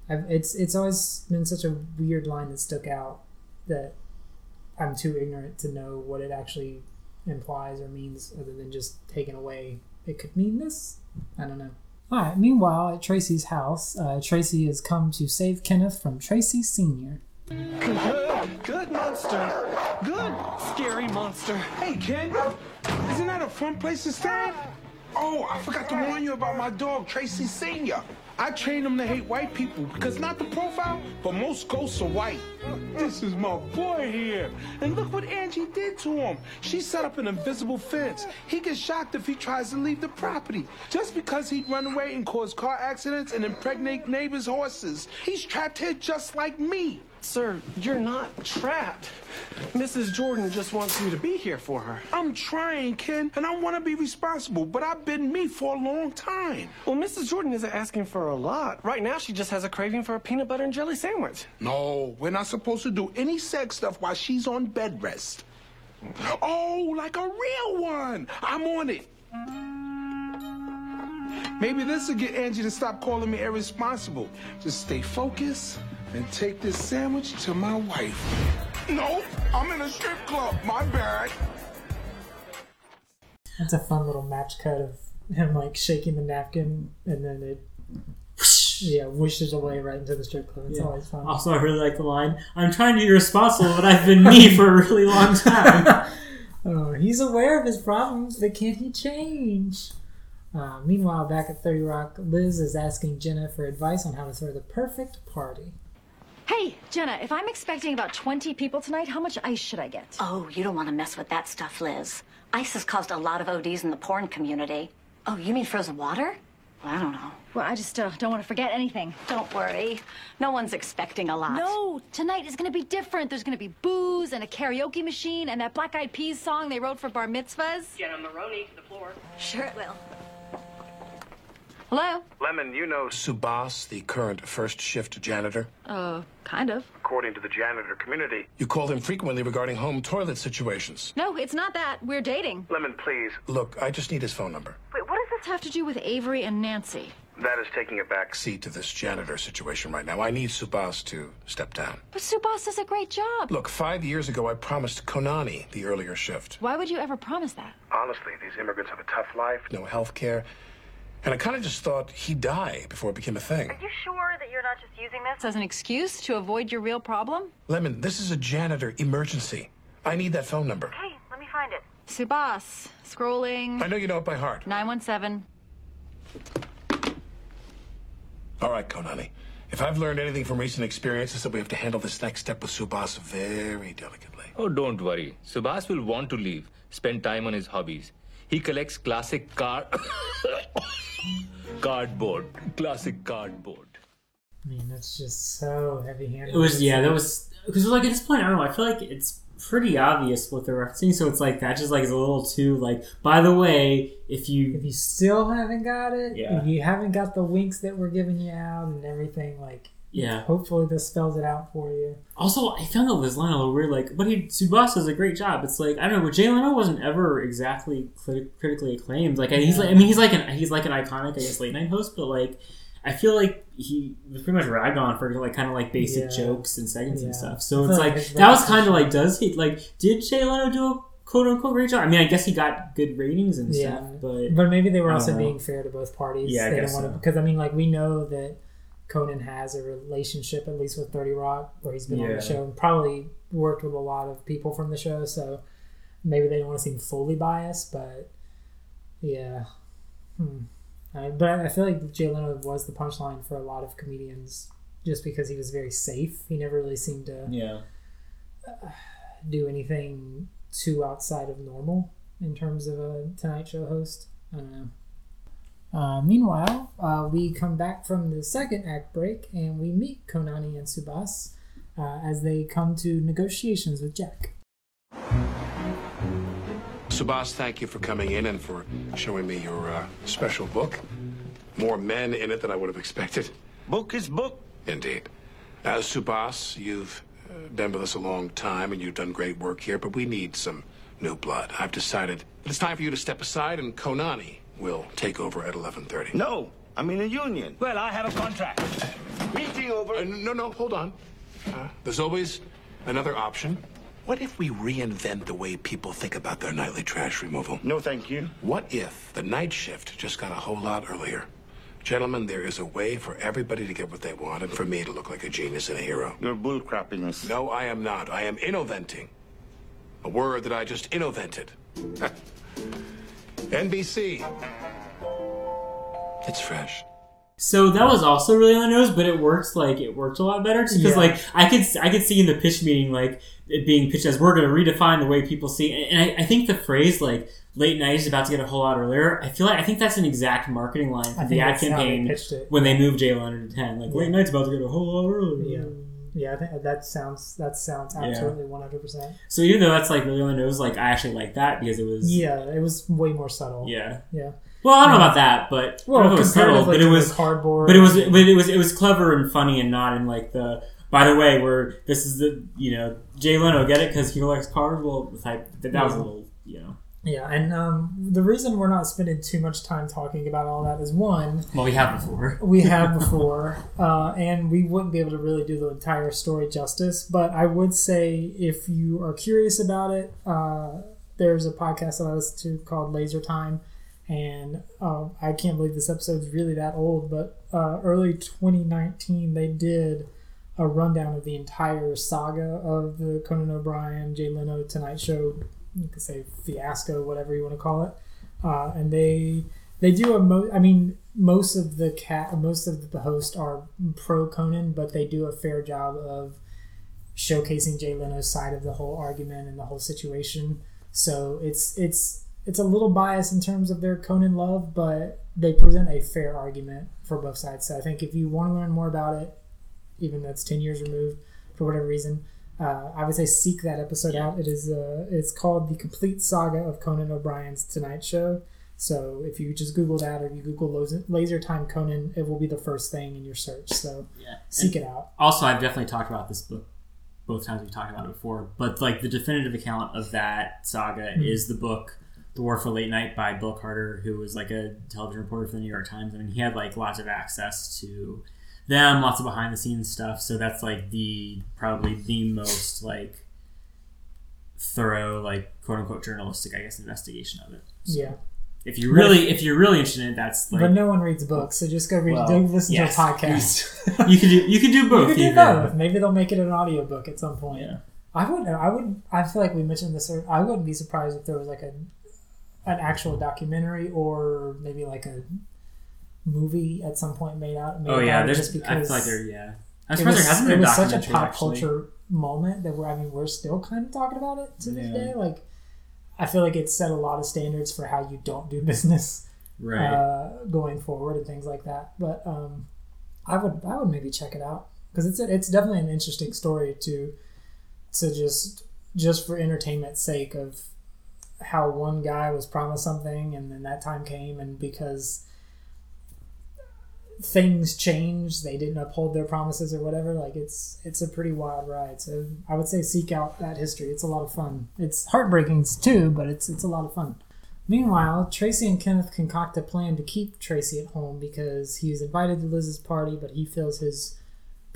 Speaker 1: I've, it's it's always been such a weird line that stuck out that I'm too ignorant to know what it actually implies or means other than just taken away. It could mean this. I don't know. All right. Meanwhile, at Tracy's house, uh, Tracy has come to save Kenneth from Tracy Senior.
Speaker 4: Good, good monster. Good, scary monster. Hey, Ken, isn't that a fun place to stay? Oh, I forgot to warn you about my dog, Tracy Senior. I trained him to hate white people because not the profile, but most ghosts are white. This is my boy here. And look what Angie did to him. She set up an invisible fence. He gets shocked if he tries to leave the property. Just because he'd run away and cause car accidents and impregnate neighbors' horses. He's trapped here just like me.
Speaker 7: Sir, you're not trapped. Mrs. Jordan just wants you to be here for her.
Speaker 4: I'm trying, Ken, and I want to be responsible, but I've been me for a long time.
Speaker 7: Well, Mrs. Jordan isn't asking for a lot. Right now, she just has a craving for a peanut butter and jelly sandwich.
Speaker 4: No, we're not supposed to do any sex stuff while she's on bed rest. Oh, like a real one. I'm on it. Maybe this will get Angie to stop calling me irresponsible. Just stay focused and take this sandwich to my wife. No, I'm in a strip club. My bad.
Speaker 1: That's a fun little match cut of him like shaking the napkin and then it yeah whooshes away right into the strip club. It's
Speaker 2: Yeah.
Speaker 1: always fun.
Speaker 2: Also, I really like the line, I'm trying to be responsible, but I've been me for a really long time.
Speaker 1: Oh, he's aware of his problems, but can't he change? Uh, meanwhile, back at 30 Rock, Liz is asking Jenna for advice on how to throw the perfect party.
Speaker 3: Hey, Jenna, if I'm expecting about 20 people tonight, how much ice should I get?
Speaker 12: Oh, you don't want to mess with that stuff, Liz. Ice has caused a lot of ODs in the porn community. Oh, you mean frozen water? Well, I don't know.
Speaker 3: Well, I just uh, don't want to forget anything.
Speaker 12: Don't worry. No one's expecting a lot.
Speaker 3: No, tonight is going to be different. There's going to be booze and a karaoke machine and that Black Eyed Peas song they wrote for bar mitzvahs.
Speaker 10: Jenna Maroney to the floor.
Speaker 12: Sure it will.
Speaker 3: Hello?
Speaker 5: Lemon, you know Subhas, the current first shift janitor?
Speaker 3: Uh, kind of.
Speaker 5: according to the janitor community. You call him frequently regarding home toilet situations.
Speaker 3: No, it's not that. We're dating.
Speaker 5: Lemon, please. Look, I just need his phone number.
Speaker 3: Wait, what does this have to do with Avery and Nancy?
Speaker 5: That is taking a back seat to this janitor situation right now. I need Subhas to step down.
Speaker 3: But Subhas does a great job.
Speaker 5: Look, five years ago, I promised Khonani the earlier shift.
Speaker 3: Why would you ever promise that?
Speaker 5: Honestly, these immigrants have a tough life, no health care. And I kind of just thought he'd die before it became a thing.
Speaker 3: Are you sure that you're not just using this as an excuse to avoid your real problem?
Speaker 5: Lemon, this is a janitor emergency. I need that phone number.
Speaker 3: Hey, let me find it. Subhas, scrolling.
Speaker 5: I know you know it by heart.
Speaker 3: 917.
Speaker 5: All right, Khonani. If I've learned anything from recent experiences, that we have to handle this next step with Subhas very delicately.
Speaker 11: Oh, don't worry. Subhas will want to leave, spend time on his hobbies. He collects classic car. cardboard. Classic cardboard.
Speaker 1: I mean, that's just so heavy-handed.
Speaker 2: It was yeah, that was because like at this point I don't know. I feel like it's pretty obvious what they're referencing, so it's like that just like is a little too like. By the way, if you
Speaker 1: If you still haven't got it,
Speaker 2: Yeah.
Speaker 1: if you haven't got the winks that we're giving you out and everything, like,
Speaker 2: Yeah.
Speaker 1: hopefully this spells it out for you.
Speaker 2: Also, I found out this line a little weird. Like, but he Subhas does a great job. It's like I don't know, but Jay Leno wasn't ever exactly crit- critically acclaimed. Like, he's like, I mean, he's like an he's like an iconic, I guess, late night host. But like, I feel like he was pretty much ragged on for like kind of like basic
Speaker 1: Yeah.
Speaker 2: jokes and segments and stuff. So it's
Speaker 1: like
Speaker 2: that was kind of like, does he like did Jay Leno do a quote unquote great job? I mean, I guess he got good ratings and
Speaker 1: Yeah,
Speaker 2: stuff, but
Speaker 1: but maybe they were also
Speaker 2: know.
Speaker 1: being fair to both parties.
Speaker 2: Yeah, I
Speaker 1: they
Speaker 2: guess
Speaker 1: don't want
Speaker 2: so.
Speaker 1: to because I mean, like we know that Conan has a relationship at least with Thirty Rock, where he's been on the show and probably worked with a lot of people from the show. So maybe they don't want to seem fully biased, but yeah. Hmm. Uh, but I feel like Jay Leno was the punchline for a lot of comedians, just because he was very safe. He never really seemed to
Speaker 2: yeah.
Speaker 1: do anything too outside of normal in terms of a Tonight Show host. I don't know. Uh, meanwhile, uh, we come back from the second act break and we meet Khonani and Subhas uh, as they come to negotiations with Jack.
Speaker 5: Subhas, thank you for coming in and for showing me your uh, special book. More men in it than I would have expected.
Speaker 13: Book is book.
Speaker 5: Indeed. As Subhas, you've uh, been with us a long time and you've done great work here, but we need some new blood. I've decided that it's time for you to step aside and Khonani will take over at 11:30.
Speaker 13: No, I'm in a union. Well, I have a contract. Meeting over.
Speaker 5: Uh, no, no, hold on. Uh, there's always another option. What if we reinvent the way people think about their nightly trash removal?
Speaker 13: No, thank you.
Speaker 5: What if the night shift just got a whole lot earlier? Gentlemen, there is a way for everybody to get what they want and for me to look like a genius and a hero.
Speaker 13: You're bullcrappiness.
Speaker 5: No, I am not. I am innoventing. A word that I just innovented. NBC. It's fresh.
Speaker 2: So that was also really on the nose, but it works. like it worked a lot better because
Speaker 1: Yeah.
Speaker 2: like I could I could see in the pitch meeting like it being pitched as we're going to redefine the way people see, and I, I think the phrase like late night is about to get a whole lot earlier. I feel like I think that's an exact marketing line for the ad
Speaker 1: that's how they
Speaker 2: campaign when they moved Jay Leno to ten. Like late night's about to get a whole lot earlier.
Speaker 1: Yeah, yeah, that sounds that sounds absolutely one hundred percent.
Speaker 2: So even though that's like really on the nose, like I actually like that because it was
Speaker 1: Yeah, it was way more subtle.
Speaker 2: yeah.
Speaker 1: yeah.
Speaker 2: Well, I don't know um, about that, but
Speaker 1: Well,
Speaker 2: I don't know if it was subtle, but it was
Speaker 1: cardboard
Speaker 2: But it was, but it was, it was clever and funny, and not in like the. By the way, where this is the you know Jay Leno get it because he collects cards. Well, type that, that was a little you know.
Speaker 1: Yeah, and um, the reason we're not spending too much time talking about all that is one,
Speaker 2: Well, we have before.
Speaker 1: we have before, uh, and we wouldn't be able to really do the entire story justice. But I would say if you are curious about it, uh, there's a podcast that I listen to called Laser Time, and uh, I can't believe this episode's really that old. But uh, early 2019, they did a rundown of the entire saga of the Conan O'Brien, Jay Leno Tonight Show. You could say fiasco, whatever you want to call it. Uh, and they they do a mo- I mean, most of the cat, most of the hosts are pro Conan, but they do a fair job of showcasing Jay Leno's side of the whole argument and the whole situation. So it's it's it's a little biased in terms of their Conan love, but they present a fair argument for both sides. So I think if you want to learn more about it, even though it's ten years removed for whatever reason, uh, I would say seek that episode out. It is uh, it's called the complete saga of Conan O'Brien's Tonight Show. So if you just Google that or you Google Laser, Time Conan, it will be the first thing in your search. So
Speaker 2: Yeah.
Speaker 1: seek
Speaker 2: And
Speaker 1: it out.
Speaker 2: Also, I've definitely talked about this book both times we've talked about it before. But like the definitive account of that saga
Speaker 1: Hmm.
Speaker 2: is the book "The War for Late Night" by Bill Carter, who was like a television reporter for the New York Times. I mean, he had like lots of access to them, lots of behind the scenes stuff. So that's like the probably the most like thorough, like quote unquote journalistic, I guess, investigation of it. So
Speaker 1: Yeah.
Speaker 2: If you really, if you're really interested in it, that's like
Speaker 1: but no one reads books, so just go read.
Speaker 2: Well,
Speaker 1: go listen
Speaker 2: yes.
Speaker 1: to a podcast.
Speaker 2: you can do you can do both.
Speaker 1: You could do both. Maybe they'll make it an audiobook at some point.
Speaker 2: Yeah.
Speaker 1: I wouldn't. I would. I feel like we mentioned this. Er, I wouldn't be surprised if there was like a an actual documentary or maybe like a movie at some point made out. Made
Speaker 2: Oh yeah,
Speaker 1: about it
Speaker 2: there's.
Speaker 1: just
Speaker 2: I
Speaker 1: because
Speaker 2: feel like there. Yeah, I'm
Speaker 1: it
Speaker 2: surprised
Speaker 1: was,
Speaker 2: there hasn't
Speaker 1: it
Speaker 2: been a
Speaker 1: was such a pop
Speaker 2: actually.
Speaker 1: culture moment that we're. I mean, we're still kind of talking about it to this
Speaker 2: Yeah.
Speaker 1: day. Like, I feel like it set a lot of standards for how you don't do business,
Speaker 2: Right.
Speaker 1: Uh, going forward and things like that. But um, I would. I would maybe check it out because it's a, it's definitely an interesting story to to just just for entertainment's sake of how one guy was promised something and then that time came and because things change they didn't uphold their promises or whatever like it's it's a pretty wild ride. So i would say seek out that history. It's a lot of fun. It's heartbreaking too but it's it's a lot of fun. Meanwhile tracy and kenneth concoct a plan to keep tracy at home because he was invited to liz's party but he feels his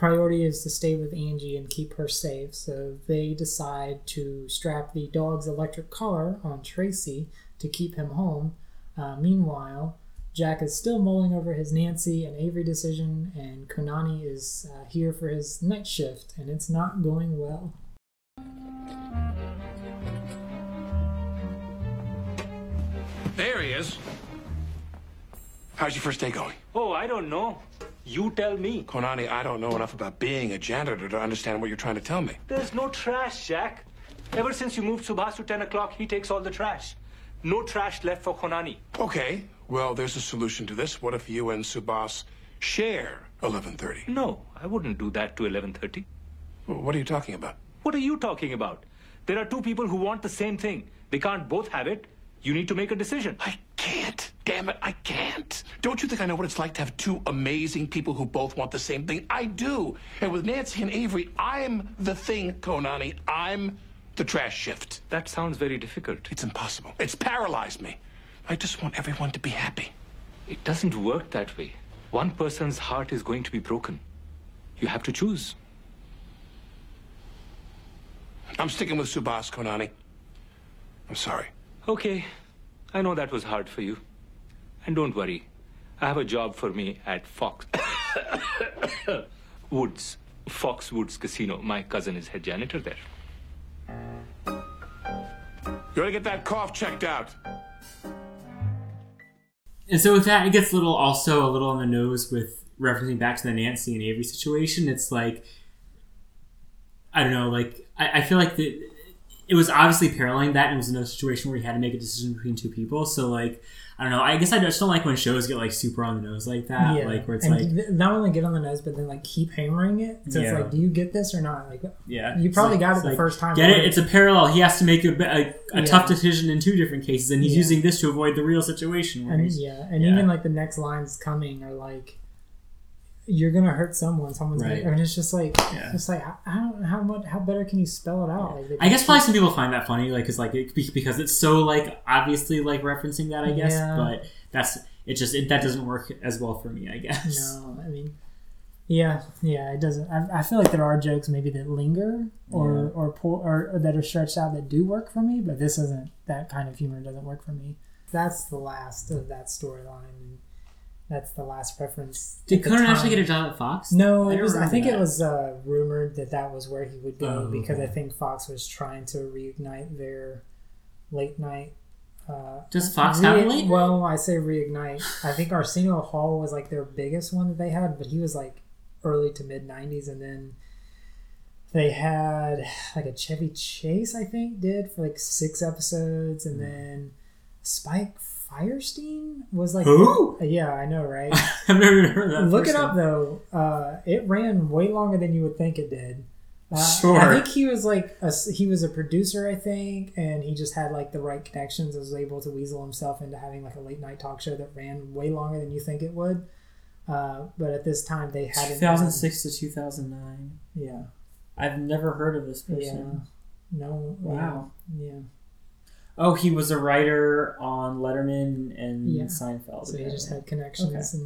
Speaker 1: priority is to stay with Angie and keep her safe, so they decide to strap the dog's electric collar on Tracy to keep him home. Uh, meanwhile, Jack is still mulling over his Nancy and Avery decision, and Khonani is uh, here for his night shift, and it's not going well.
Speaker 5: There he is. How's your first day going?
Speaker 11: Oh, I don't know. You tell me.
Speaker 5: Khonani, I don't know enough about being a janitor to understand what you're trying to tell me.
Speaker 11: There's no trash, Jack. Ever since you moved Subhas to 10 o'clock, he takes all the trash. No trash left for Khonani.
Speaker 5: Okay, well, there's a solution to this. What if you and Subhas share 11:30?
Speaker 11: No, I wouldn't do that to 11:30.
Speaker 5: What are you talking about?
Speaker 11: What are you talking about? There are two people who want the same thing. They can't both have it. You need to make a decision.
Speaker 5: I can't. Damn it, I can't. Don't you think I know what it's like to have two amazing people who both want the same thing? I do. And with Nancy and Avery, I'm the thing, Khonani. I'm the trash shift.
Speaker 11: That sounds very difficult.
Speaker 5: It's impossible. It's paralyzed me. I just want everyone to be happy.
Speaker 11: It doesn't work that way. One person's heart is going to be broken. You have to choose.
Speaker 5: I'm sticking with Subhas, Khonani. I'm sorry.
Speaker 11: Okay, I know that was hard for you. And don't worry, I have a job for me at Fox Woods, Foxwoods Casino. My cousin is head janitor there.
Speaker 5: You ought to get that cough checked out.
Speaker 2: And so with that, it gets a little also a little on the nose with referencing back to the Nancy and Avery situation. It's like I don't know, like I, I feel like the it was obviously paralleling that and it was another situation where you had to make a decision between two people. So like I don't know, I guess I just don't like when shows get like super on the nose like that. Like where it's
Speaker 1: and
Speaker 2: like
Speaker 1: th- not only get on the nose, but then like keep hammering it. So
Speaker 2: Yeah.
Speaker 1: it's like, do you get this or not? Like,
Speaker 2: Yeah,
Speaker 1: you probably
Speaker 2: like-
Speaker 1: got it the
Speaker 2: like,
Speaker 1: first time.
Speaker 2: Get it? It's a parallel. He has to make a, a, a
Speaker 1: Yeah.
Speaker 2: tough decision in two different cases, and he's
Speaker 1: Yeah.
Speaker 2: using this to avoid the real situation.
Speaker 1: And yeah, and
Speaker 2: yeah.
Speaker 1: even like the next lines coming are like, you're gonna hurt someone. Someone's
Speaker 2: Right.
Speaker 1: gonna, and it's just like,
Speaker 2: Yeah.
Speaker 1: it's like I don't how much, how better can you spell it out? Like,
Speaker 2: I guess probably some people find that funny, like, cause like it, because it's so like obviously like referencing that. I guess,
Speaker 1: Yeah.
Speaker 2: but that's it. Just it, that doesn't work as well for me. I guess.
Speaker 1: No, I mean, yeah, yeah, it doesn't. I, I feel like there are jokes maybe that linger or
Speaker 2: Yeah.
Speaker 1: or, pull, or or that are stretched out that do work for me, but this isn't that kind of humor doesn't work for me. That's the last of that storyline. That's the last reference.
Speaker 2: Did Conan actually get a job at Fox?
Speaker 1: No,
Speaker 2: I
Speaker 1: it was. I think
Speaker 2: that.
Speaker 1: it was uh, rumored that that was where he would go
Speaker 2: Oh,
Speaker 1: because I think Fox was trying to reignite their late night. Uh,
Speaker 2: Does Fox have a late?
Speaker 1: Well, I say reignite. I think Arsenio Hall was like their biggest one that they had, but he was like early to mid '90s, and then they had like a Chevy Chase. I think did for like six episodes, and then Spike Firestein was like
Speaker 2: Who?
Speaker 1: Yeah, I know, right?
Speaker 2: I've never even heard that.
Speaker 1: Look it
Speaker 2: person.
Speaker 1: up though. Uh, it ran way longer than you would think it did. Uh,
Speaker 2: Sure.
Speaker 1: I think he was like a, he was a producer, I think, and he just had like the right connections. and Was able to weasel himself into having like a late night talk show that ran way longer than you think it would. Uh, but at this time, they hadn't.
Speaker 2: 2006 to 2009.
Speaker 1: Yeah.
Speaker 2: I've never heard of this
Speaker 1: Yeah.
Speaker 2: person.
Speaker 1: No.
Speaker 2: Wow.
Speaker 1: Yeah.
Speaker 2: Oh, he was a writer on Letterman and
Speaker 1: Yeah.
Speaker 2: Seinfeld.
Speaker 1: So he just had connections
Speaker 2: Okay.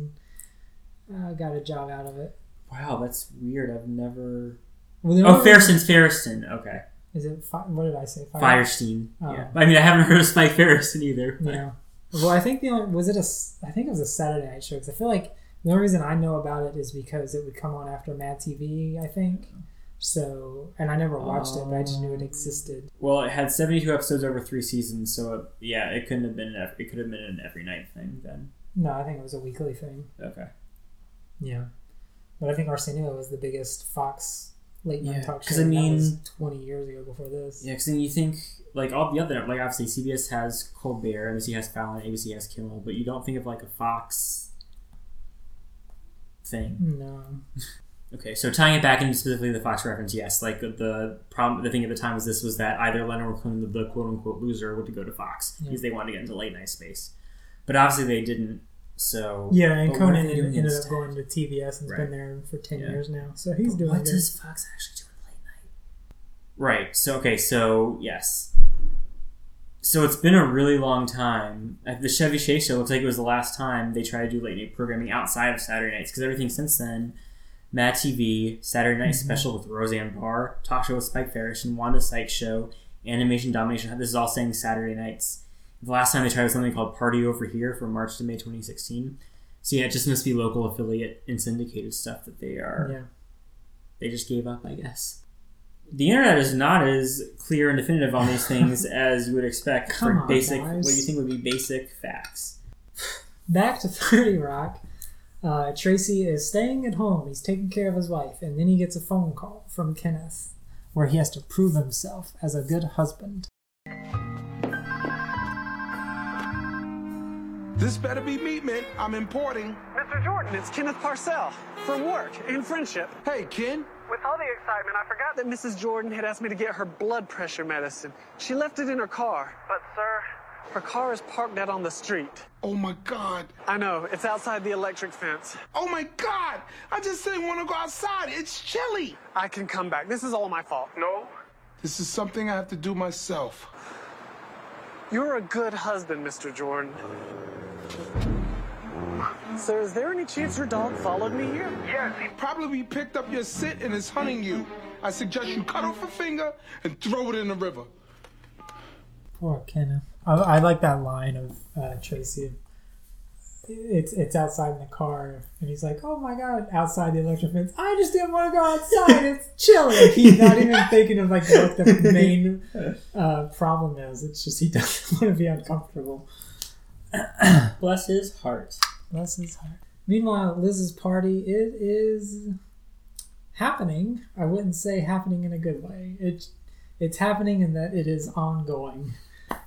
Speaker 1: and uh, got a job out of it.
Speaker 2: Wow, that's weird. I've never.
Speaker 1: Well,
Speaker 2: oh, Feresten, Feresten. Okay.
Speaker 1: Is it? Fi- what did I say? Fire-
Speaker 2: Firestein.
Speaker 1: Oh.
Speaker 2: Yeah. I mean, I haven't heard of Spike Feresten either. but-
Speaker 1: Yeah. Well, I think the only was it a s- I think it was a Saturday night show because I feel like the only reason I know about it is because it would come on after Mad TV. I think so, and I never watched it, but I just knew it um, existed.
Speaker 2: Well, it had seventy-two episodes over three seasons, so it, yeah, it couldn't have been. An, it could have been an every night thing then.
Speaker 1: No, I think it was a weekly thing.
Speaker 2: Okay.
Speaker 1: Yeah, but I think Arsenio was the biggest Fox late night
Speaker 2: Yeah,
Speaker 1: talk show.
Speaker 2: 'cause I mean-
Speaker 1: was twenty years ago before this.
Speaker 2: Yeah, because then you think like all the other like obviously CBS has Colbert, NBC has Fallon, ABC has Kimmel, but you don't think of like a Fox thing.
Speaker 1: No.
Speaker 2: Okay, so tying it back into specifically the Fox reference, yes, like the, the problem, the thing at the time was this was that either Leonard or Conan, the, the quote unquote loser, would go to Fox
Speaker 1: Yeah.
Speaker 2: because they wanted to get into late night space, but obviously they didn't. So
Speaker 1: Yeah, and
Speaker 2: but what are
Speaker 1: Conan ended up going to TBS and's
Speaker 2: Right.
Speaker 1: been there for ten
Speaker 2: Yeah.
Speaker 1: years now. So he's
Speaker 2: But
Speaker 1: doing
Speaker 2: what
Speaker 1: good.
Speaker 2: does Fox actually do in late night? Right. So okay. So yes. So it's been a really long time. Uh, The Chevy Chase show looks like it was the last time they tried to do late night programming outside of Saturday nights because everything since then, Mad TV, Saturday Night
Speaker 1: Mhm.
Speaker 2: Special with Roseanne Barr, Talk Show with Spike Ferris, and Wanda Sykes Show, Animation Domination. This is all saying Saturday nights. The last time they tried was something called Party Over Here from March to May 2016. So yeah, it just must be local affiliate and syndicated stuff that they are
Speaker 1: Yeah.
Speaker 2: they just gave up, I guess. The internet is not as clear and definitive on these things as you would expect
Speaker 1: Come
Speaker 2: for
Speaker 1: on,
Speaker 2: basic,
Speaker 1: guys.
Speaker 2: what you think would be basic facts.
Speaker 1: Back to 30 Rock. Uh, Tracy is staying at home. He's taking care of his wife, and then he gets a phone call from Kenneth where he has to prove himself as a good husband.
Speaker 4: This better be meat, man. I'm importing.
Speaker 7: Mr. Jordan, it's Kenneth Parcell from work and friendship.
Speaker 4: Hey, Ken.
Speaker 7: With all the excitement, I forgot that Mrs. Jordan had asked me to get her blood pressure medicine. She left it in her car. But, sir, her car is parked out on the street.
Speaker 4: Oh my God.
Speaker 7: I know, it's outside the electric fence.
Speaker 4: Oh my God. I just didn't want to go outside. It's chilly.
Speaker 7: I can come back. This is all my fault. No?
Speaker 4: This is something I have to do myself.
Speaker 7: You're a good husband, Mr. Jordan. Sir, is there any chance your dog followed me here?
Speaker 4: Yes, he probably picked up your scent and is hunting you. I suggest you cut off a finger and throw it in the river.
Speaker 1: Poor Kenneth. I, I like that line of uh, Tracy. It's it's outside in the car, and he's like, "Oh my god!" Outside the electric fence. I just didn't want to go outside. It's chilly. He's not even thinking of like what the main uh, problem is. It's just he doesn't want to be uncomfortable.
Speaker 2: Bless his heart.
Speaker 1: Bless his heart. Meanwhile, Liz's party it is happening. I wouldn't say happening in a good way. It it's happening in that it is ongoing.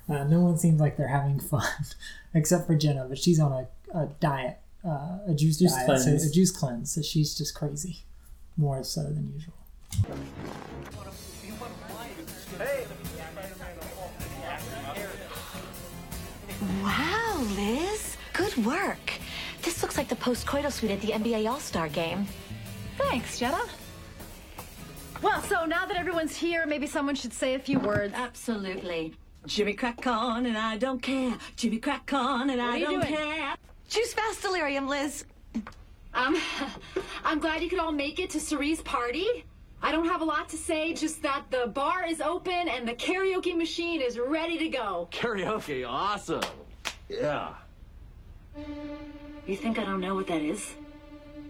Speaker 1: Uh, no one seems like they're having fun, except for Jenna, but she's on a, a diet, uh, a juice,
Speaker 2: Juice
Speaker 1: diet,
Speaker 2: cleanse.
Speaker 1: So, a juice cleanse. So she's just crazy, more so than usual.
Speaker 12: Wow, Liz. Good work. This looks like the post-coital suite at the NBA All-Star game.
Speaker 3: Thanks, Jenna. Well, so now that everyone's here, maybe someone should say a few words.
Speaker 14: Absolutely. Jimmy crack on and I don't care. Jimmy crack on and
Speaker 3: What
Speaker 14: I
Speaker 3: are you
Speaker 14: don't
Speaker 3: doing?
Speaker 14: care.
Speaker 12: Choose fast delirium, Liz.
Speaker 3: Um, I'm glad you could all make it to Cerie's party. I don't have a lot to say, just that the bar is open and the karaoke machine is ready to go.
Speaker 13: Karaoke, awesome. Yeah.
Speaker 14: You think I don't know what that is?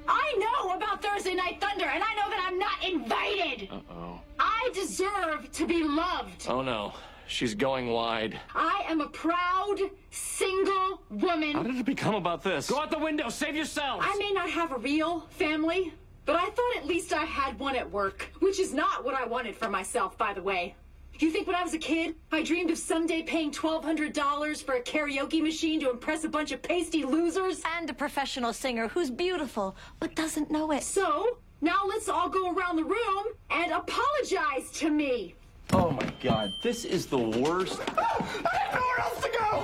Speaker 3: I know about Thursday Night Thunder, and I know that I'm not invited.
Speaker 13: Uh-oh.
Speaker 3: I deserve to be loved.
Speaker 13: Oh no. She's going wide.
Speaker 3: I am a proud, single woman.
Speaker 13: How did it become about this? Go out the window, save yourselves!
Speaker 3: I may not have a real family, but I thought at least I had one at work, which is not what I wanted for myself, by the way. You think when I was a kid, I dreamed of someday paying $1,200 for a karaoke machine to impress a bunch of pasty losers?
Speaker 12: And a professional singer who's beautiful but doesn't know it.
Speaker 3: So, now let's all go around the room and apologize to me.
Speaker 13: Oh my god, this is the worst.
Speaker 4: Oh, I have nowhere else to go.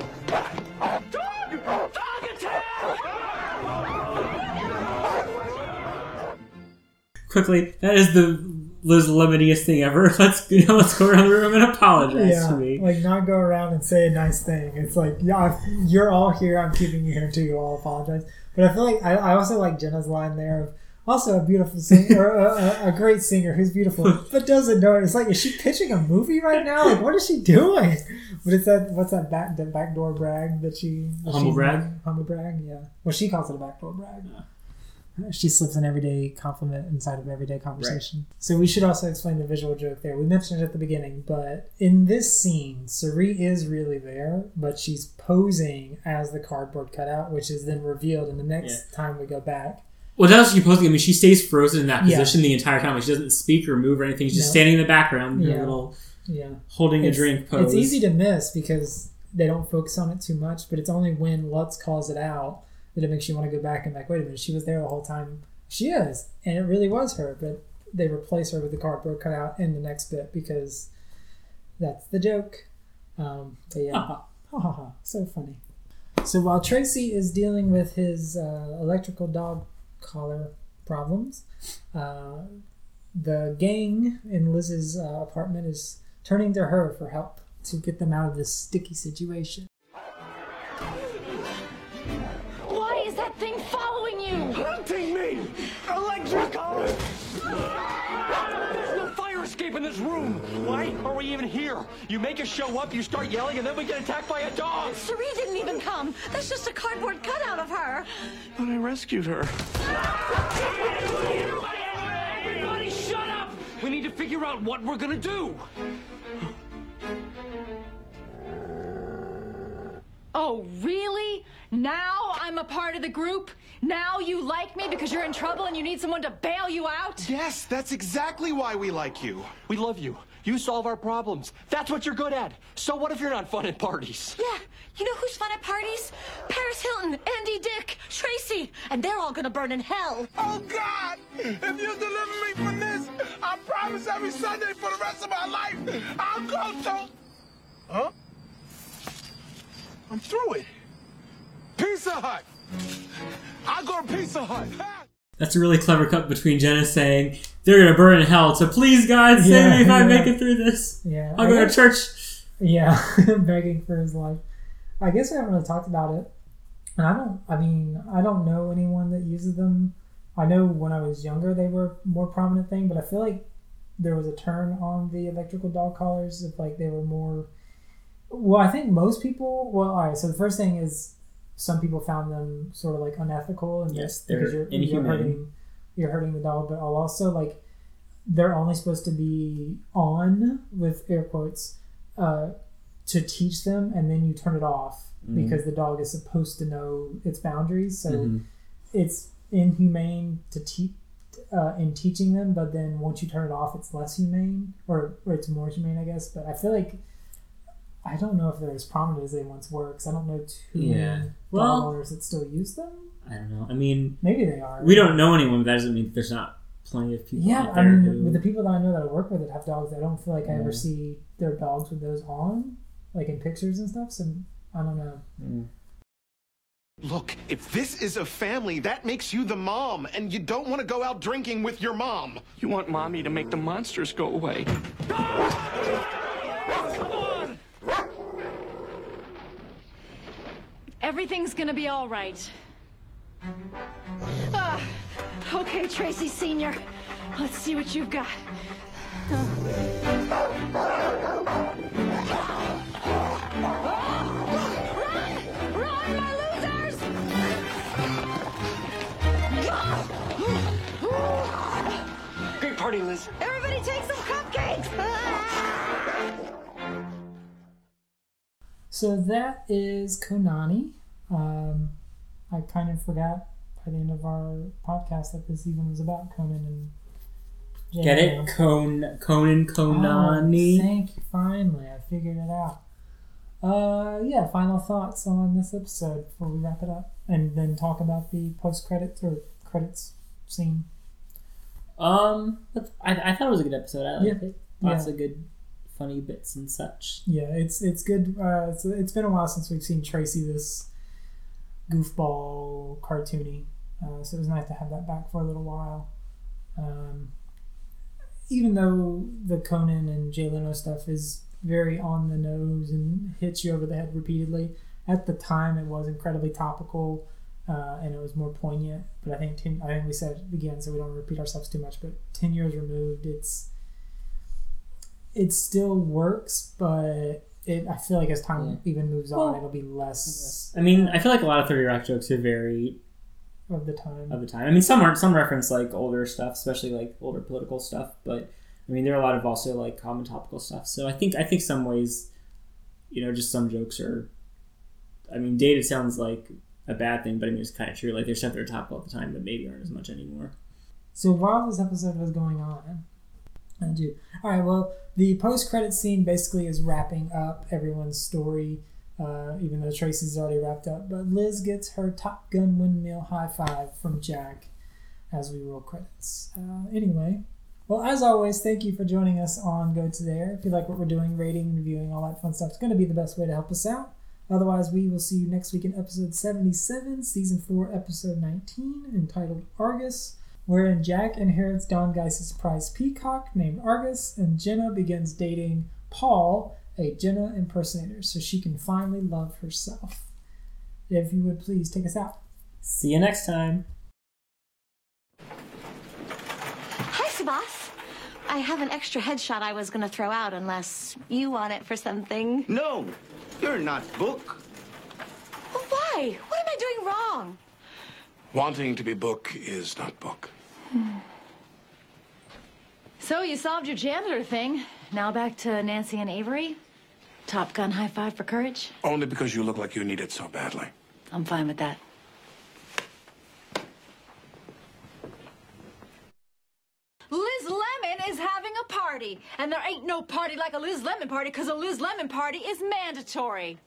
Speaker 13: Dog! Dog attack!
Speaker 2: Quickly, that is the Liz lemoniest thing ever. Let's you know, let's go around the room and apologize to me.
Speaker 1: like not go around and say a nice thing. It's like, yeah, you're all here. I'm keeping you here too. you all apologize. But I feel like I, I also like Jenna's line there of also a beautiful singer, or a, a, a great singer who's beautiful but doesn't know it. It's like, is she pitching a movie right now? Like, what is she doing? What is that? What's that back the backdoor brag that she
Speaker 2: Humble brag?
Speaker 1: in? Humble brag, yeah. Well, she calls it a backdoor brag. Uh, she slips an everyday compliment inside of everyday conversation. So we should also explain the visual joke there. We mentioned it at the beginning, but in this scene, Cerie is really there, but she's posing as the cardboard cutout, which is then revealed in the next time we go back.
Speaker 2: Well, that's what you're supposed to. I mean, she stays frozen in that
Speaker 1: Yeah.
Speaker 2: position the entire time. Like, she doesn't speak or move or anything. She's just standing in the background,
Speaker 1: Yeah.
Speaker 2: little
Speaker 1: Yeah.
Speaker 2: holding
Speaker 1: It's-
Speaker 2: a drink pose.
Speaker 1: It's easy to miss because they don't focus on it too much, but it's only when Lutz calls it out that it makes you want to go back and like, wait a minute, she was there the whole time. She is, and it really was her, but they replace her with the cardboard cutout in the next bit because that's the joke. Um, but yeah, ha ha ha, so funny. So while Tracy is dealing with his uh, electrical dog collar problems, uh, the gang in Liz's uh, apartment is turning to her for help to get them out of this sticky situation.
Speaker 3: Why is that thing following you?
Speaker 13: Hunting me! Electric collar! There's no fire escape in this room! Why are we even here? You make us show up, you start yelling, and then we get attacked by a dog!
Speaker 14: Cerie didn't even come. That's just a cardboard cutout of her.
Speaker 13: But I rescued her.
Speaker 15: Everybody shut up! We need to figure out what we're gonna do!
Speaker 3: Oh, really? Now I'm a part of the group? Now you like me because you're in trouble and you need someone to bail you out?
Speaker 16: Yes, that's exactly why we like you.
Speaker 13: We love you. You solve our problems. That's what you're good at. So what if you're not fun at parties?
Speaker 14: Yeah, you know who's fun at parties? Paris Hilton, Andy Dick, Tracy, and they're all gonna burn in hell.
Speaker 4: Oh God! If you deliver me from this, I promise every Sunday for the rest of my life, I'll go to. Huh? I'm through it. Pizza Hut. I'll go to Pizza Hut.
Speaker 2: That's a really clever cut between Jenna saying they're gonna burn in hell, so please God save
Speaker 1: Yeah,
Speaker 2: me if I make it through this.
Speaker 1: Yeah,
Speaker 2: I'll
Speaker 1: I
Speaker 2: go to church.
Speaker 1: Yeah, begging for his life. I guess we haven't really talked about it. And I don't, I mean, I don't know anyone that uses them. I know when I was younger they were a more prominent thing, but I feel like there was a turn on the electrical dog collars if like they were more. Well, I think most people. Well, all right. So the first thing is some people found them sort of like unethical and
Speaker 2: Yes,
Speaker 1: because
Speaker 2: they're
Speaker 1: you're, you're
Speaker 2: inhumane.
Speaker 1: hurting you're hurting the dog, but I'll also like they're only supposed to be on with air quotes uh, to teach them, and then you turn it off
Speaker 2: Mhm.
Speaker 1: because the dog is supposed to know its boundaries. So
Speaker 2: Mhm.
Speaker 1: it's inhumane to teach uh, in teaching them, but then once you turn it off, it's less humane, or, or it's more humane, I guess. But I feel like I don't know if they're as prominent as they once were, because I don't know too
Speaker 2: Yeah.
Speaker 1: many
Speaker 2: Well-
Speaker 1: dog owners that still use them.
Speaker 2: I don't know. I mean,
Speaker 1: Maybe they are.
Speaker 2: We don't know anyone, but that doesn't mean there's not plenty of people
Speaker 1: Yeah,
Speaker 2: out
Speaker 1: I mean,
Speaker 2: who.
Speaker 1: with the people that I know that I work with that have dogs, I don't feel like I ever see their dogs with those on, like in pictures and stuff. So I don't know. Mm.
Speaker 16: Look, if this is a family, that makes you the mom, and you don't want to go out drinking with your mom.
Speaker 13: You want mommy to make the monsters go away.
Speaker 3: Everything's gonna be all right. Ah, okay, Tracy Senior. Let's see what you've got. Run, my losers!
Speaker 13: Great party, Liz.
Speaker 3: Everybody take some cupcakes!
Speaker 1: So that is Khonani. Um, I kind of forgot by the end of our podcast that this even was about Conan and.
Speaker 2: Get it? Con- Conan
Speaker 1: Oh,
Speaker 2: Khonani.
Speaker 1: thank you. Finally, I figured it out. Uh, yeah. Final thoughts on this episode before we wrap it up, and then talk about the post credits or credits scene.
Speaker 2: Um, I, I thought it was a good episode. I liked
Speaker 1: Yeah.
Speaker 2: it. Lots
Speaker 1: Yeah.
Speaker 2: of good, funny bits and such.
Speaker 1: Yeah, it's it's good. Uh, it's, it's been a while since we've seen Tracy this goofball cartoony, uh, so it was nice to have that back for a little while. Um, even though the Conan and Jay Leno stuff is very on the nose and hits you over the head repeatedly, at the time it was incredibly topical uh, and it was more poignant. But I think ten, I think we said it again, so we don't repeat ourselves too much. But ten years removed, it's it still works, but it I feel like as time even moves on,
Speaker 2: Well,
Speaker 1: it'll be less
Speaker 2: I mean, I feel like a lot of Thirty Rock jokes are very
Speaker 1: of the time.
Speaker 2: of the time. I mean, some are some reference like older stuff, especially like older political stuff. But I mean, there are a lot of also like common topical stuff. So I think I think some ways, you know, just some jokes are. I mean, dated sounds like a bad thing, but I mean, it's kind of true. Like there's stuff that are topical at the time, but maybe aren't as much anymore.
Speaker 1: So while this episode was going on, Do. All right. Well, the post-credit scene basically is wrapping up everyone's story, uh, even though Tracy's already wrapped up. But Liz gets her Top Gun windmill high five from Jack as we roll credits. Uh, anyway, well, as always, thank you for joining us on Go to There. If you like what we're doing, rating, reviewing, all that fun stuff, it's going to be the best way to help us out. Otherwise, we will see you next week in episode 77, season 4, episode 19, entitled Argus, wherein Jack inherits Don Geiss's prized peacock named Argus, and Jenna begins dating Paul, a Jenna impersonator, so she can finally love herself. If you would please take us out.
Speaker 2: See you next time.
Speaker 14: Hi, Subhas. I have an extra headshot I was gonna throw out unless you want it for something.
Speaker 16: No, you're not book.
Speaker 14: Well, why? What am I doing wrong?
Speaker 5: Wanting to be book is not book. Hmm.
Speaker 3: So you solved your janitor thing. Now back to Nancy and Avery. Top Gun high five for courage.
Speaker 5: Only because you look like you need it so badly.
Speaker 3: I'm fine with that. Liz Lemon is having a party, and there ain't no party like a Liz Lemon party because a Liz Lemon party is mandatory.